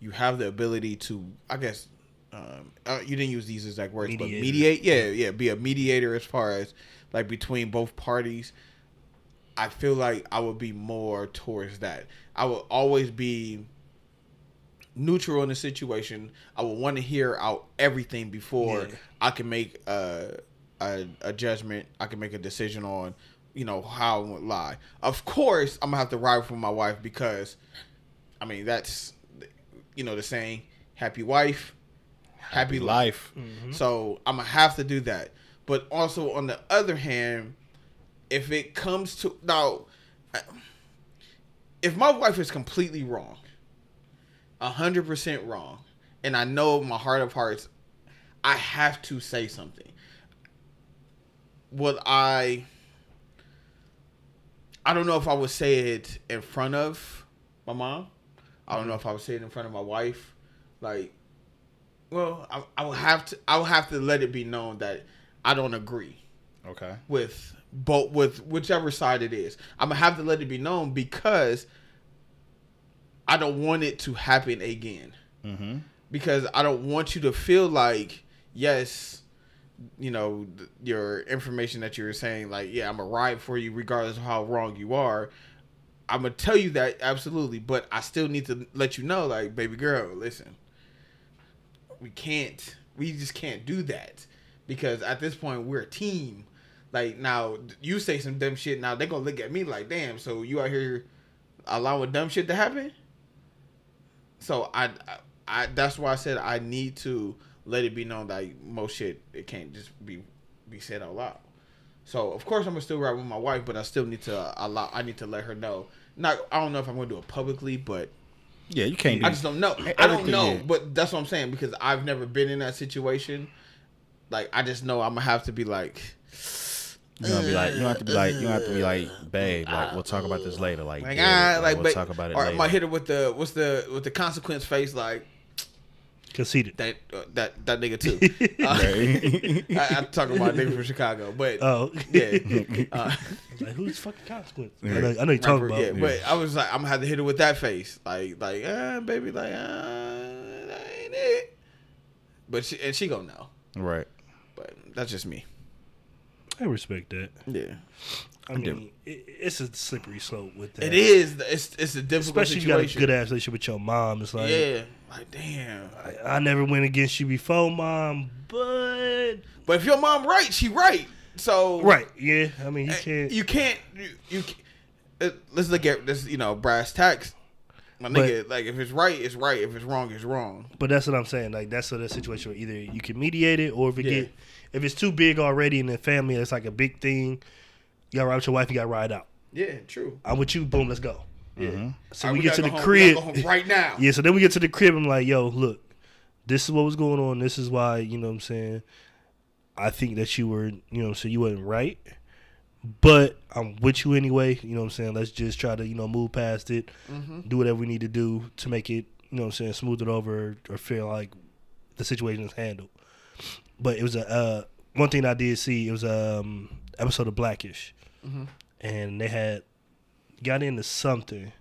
you have the ability to I guess um, uh, you didn't use these exact words but mediate yeah yeah be a mediator as far as like between both parties. I feel like I would be more towards that. I would always be neutral in the situation. I would want to hear out everything before Yeah. I can make a, a a judgment. I can make a decision on you know how I would lie. Of course, I'm gonna have to ride with my wife because I mean that's you know the saying, happy wife, happy, life. Life. Mm-hmm. So I'm gonna have to do that. But also on the other hand, if it comes to now, if my wife is completely wrong, a hundred percent wrong, and I know in my heart of hearts, I have to say something. Would I? I don't know if I would say it in front of my mom. I don't know if I would say it in front of my wife. Like, well, I, I would have to. I would have to let it be known that I don't agree Okay. with but with whichever side it is. I'm gonna have to let it be known because I don't want it to happen again. Mm-hmm. Because I don't want you to feel like yes, you know, th- your information that you were saying, like, yeah, I'm gonna ride for you regardless of how wrong you are. I'm gonna tell you that absolutely, but I still need to let you know, like, baby girl, listen, we can't, we just can't do that because at this point we're a team. Like now, you say some dumb shit, now they gonna look at me like, damn, so you out here allowing dumb shit to happen? So I, I, I that's why I said I need to let it be known that most shit it can't just be be said out loud. So of course I'm gonna still ride with my wife, but I still need to allow. I need to let her know. Not I don't know if I'm gonna do it publicly, but Yeah, you can't do. I just don't know. I don't know, yeah. but that's what I'm saying because I've never been in that situation. Like I just know I'm gonna have to be like, You're gonna be like, you don't have to be like, you don't have to be like, babe, like we'll talk about this later. Like, like, yeah, ah, like, we'll but, talk about it or later. I might hit her with the what's the with the consequence face like Conceited. that uh, that that nigga too. Uh, I, I'm talking about a nigga from Chicago, but Oh, yeah, uh, like who's fucking consequence? I know, I know you're talking about. yeah. But I was like, I'm gonna have to hit her with that face, like like ah, baby, like ah, that ain't it. But she and she gonna know. right. But that's just me. I respect that. Yeah. I mean, it, it's a slippery slope with that. It is. It's it's a difficult situation, especially if you got a good ass relationship with your mom. It's like, yeah. Like damn. I, I never went against you before, mom, but But if your mom right, she right. So right, yeah. I mean, you eh, can't. You can't. You, you ca- uh, let's look at this. You know, brass tacks. My But- nigga, like if it's right, it's right. If it's wrong, it's wrong. But that's what I'm saying. Like that's sort of situation where either you can mediate it, or if it Yeah. get if it's too big already in the family, it's like a big thing. You got to ride with your wife. You got to ride out. Yeah, true. I'm with you. Boom, let's go. Yeah. So All right, we, get to gotta the go home- we crib. gotta go home right now. Yeah, so then we get to the crib. I'm like, yo, look, this is what was going on. This is why, you know what I'm saying? I think that you were, you know so you wasn't right. But I'm with you anyway. You know what I'm saying? Let's just try to, you know, move past it, Mm-hmm. do whatever we need to do to make it, you know what I'm saying, smooth it over or feel like the situation is handled. But it was a, uh, one thing I did see, it was a um, episode of Blackish. Mm-hmm. And they had got into something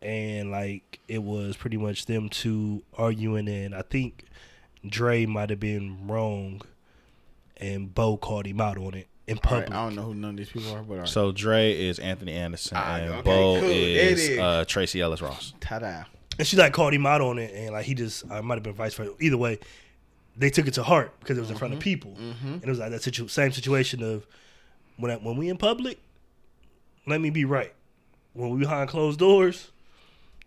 and like it was pretty much them two arguing and I think Dre might have been wrong and Bow called him out on it in All right, public. I don't know who none of these people are, but all right. So Dre is Anthony Anderson Ah, and okay, Bow cool. There it is is. uh, Tracee Ellis Ross. ta-da. and she like called him out on it and like he just I might have been vice versa. Either way, they took it to heart because it was in front of Mm-hmm. people. And it was like that situ- same situation of when I, when we in public, let me be right. When we behind closed doors,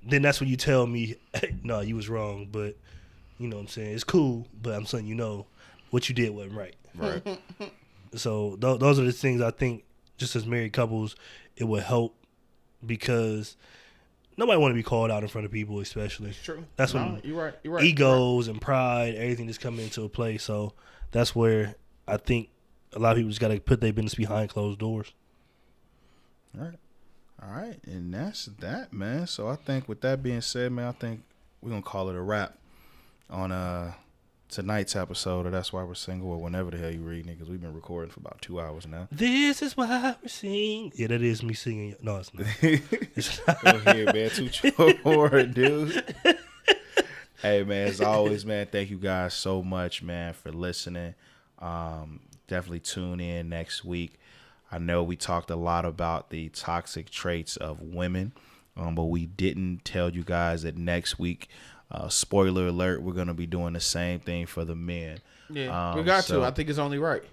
then that's when you tell me, hey, no, you was wrong. But you know what I'm saying? It's cool, but I'm saying you know what you did wasn't right. Right. So th- those are the things I think, just as married couples, it would help because nobody want to be called out in front of people, especially. True. That's no, when you're right. You're right. egos and pride, everything just come into a play. So that's where I think a lot of people just got to put their business behind closed doors. All right. All right. And that's that, man. So I think with that being said, man, I think we're gonna call it a wrap on uh tonight's episode or That's Why We're Single or whenever the hell you read it, because we've been recording for about two hours now. This is why we're singing. Yeah, that is me singing. No, it's not. It's not. Go ahead, man. Toot your dude. hey, man. As always, man. Thank you guys so much, man, for listening. Um, definitely tune in next week. I know we talked a lot about the toxic traits of women, um, but we didn't tell you guys that next week. Uh, spoiler alert: We're gonna be doing the same thing for the men. Yeah, we Um, got so- to. I think it's only right.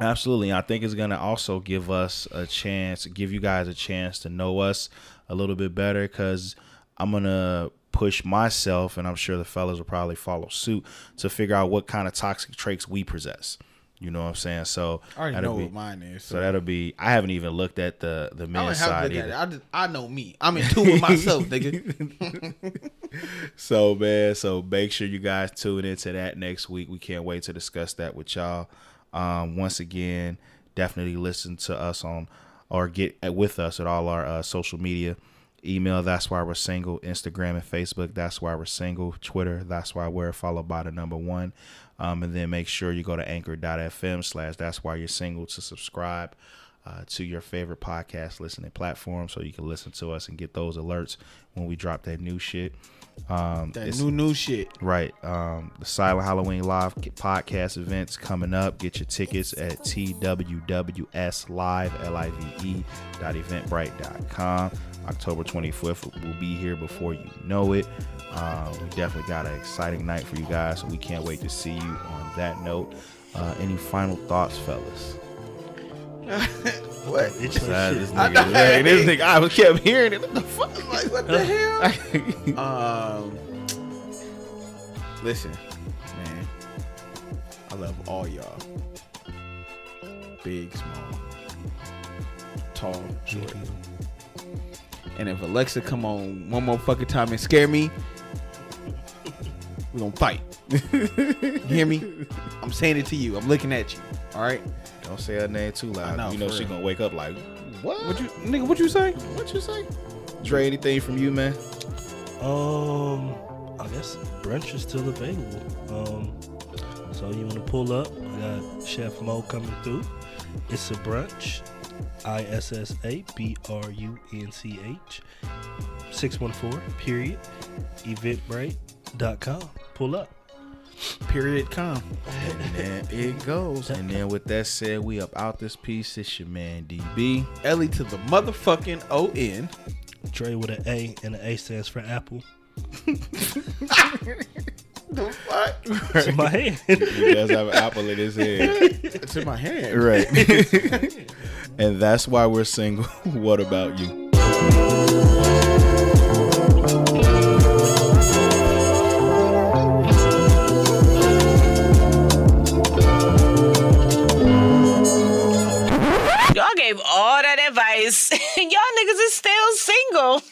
Absolutely. I think it's going to also give us a chance, give you guys a chance to know us a little bit better because I'm going to push myself, and I'm sure the fellas will probably follow suit to figure out what kind of toxic traits we possess. You know what I'm saying? So I already know be, what mine is. So that'll be. I haven't even looked at the the I don't men's have side either. I, just, I know me. I'm in tune with myself, nigga. So man, so make sure you guys tune into that next week. We can't wait to discuss that with y'all. Um, once again, definitely listen to us on or get with us at all our uh, social media. Email that's why we're single. Instagram and Facebook. That's why we're single. Twitter. That's why we're followed by the number one. Um, and then make sure you go to anchor.fm slash that's why you're single to subscribe. uh, to your favorite podcast listening platform so you can listen to us and get those alerts when we drop that new shit. Um, That new new shit. Right. Um, the Silent Halloween Live podcast events coming up. Get your tickets at TWWS Live, L-I-V-E dot eventbrite.com. October 25th will be here before you know it. Uh, we definitely got an exciting night for you guys, so we can't wait to see you on that note. Uh, any final thoughts, fellas? What? It's your Besides shit. this nigga, hey, this nigga, I was kept hearing it. What the fuck? Like what the hell? Um, listen, man, I love all y'all. Big, small, tall, short. And if Alexa come on one more fucking time and scare me, we gonna fight. you hear me? I'm saying it to you. I'm looking at you. All right. Don't say her name too loud. Know, you know for she real. gonna wake up like, what? What you, nigga? What you say? What you say? Dre, anything from you, man? Um, I guess brunch is still available. Um, so you want to pull up? I got Chef Mo coming through. It's a brunch. I S S A B R U N C H. Six one four. Period. Eventbrite.com. Pull up. Period. Com. And there it goes. And then with that said, we up out this piece. It's your man DB. Ellie to the motherfucking O N. Dre with an A, and the A stands for Apple. The fuck? It's in my hand. He does have an apple in his head. It's in my hand. Right. and that's why we're single. what about you? gave all that advice, and y'all niggas is still single.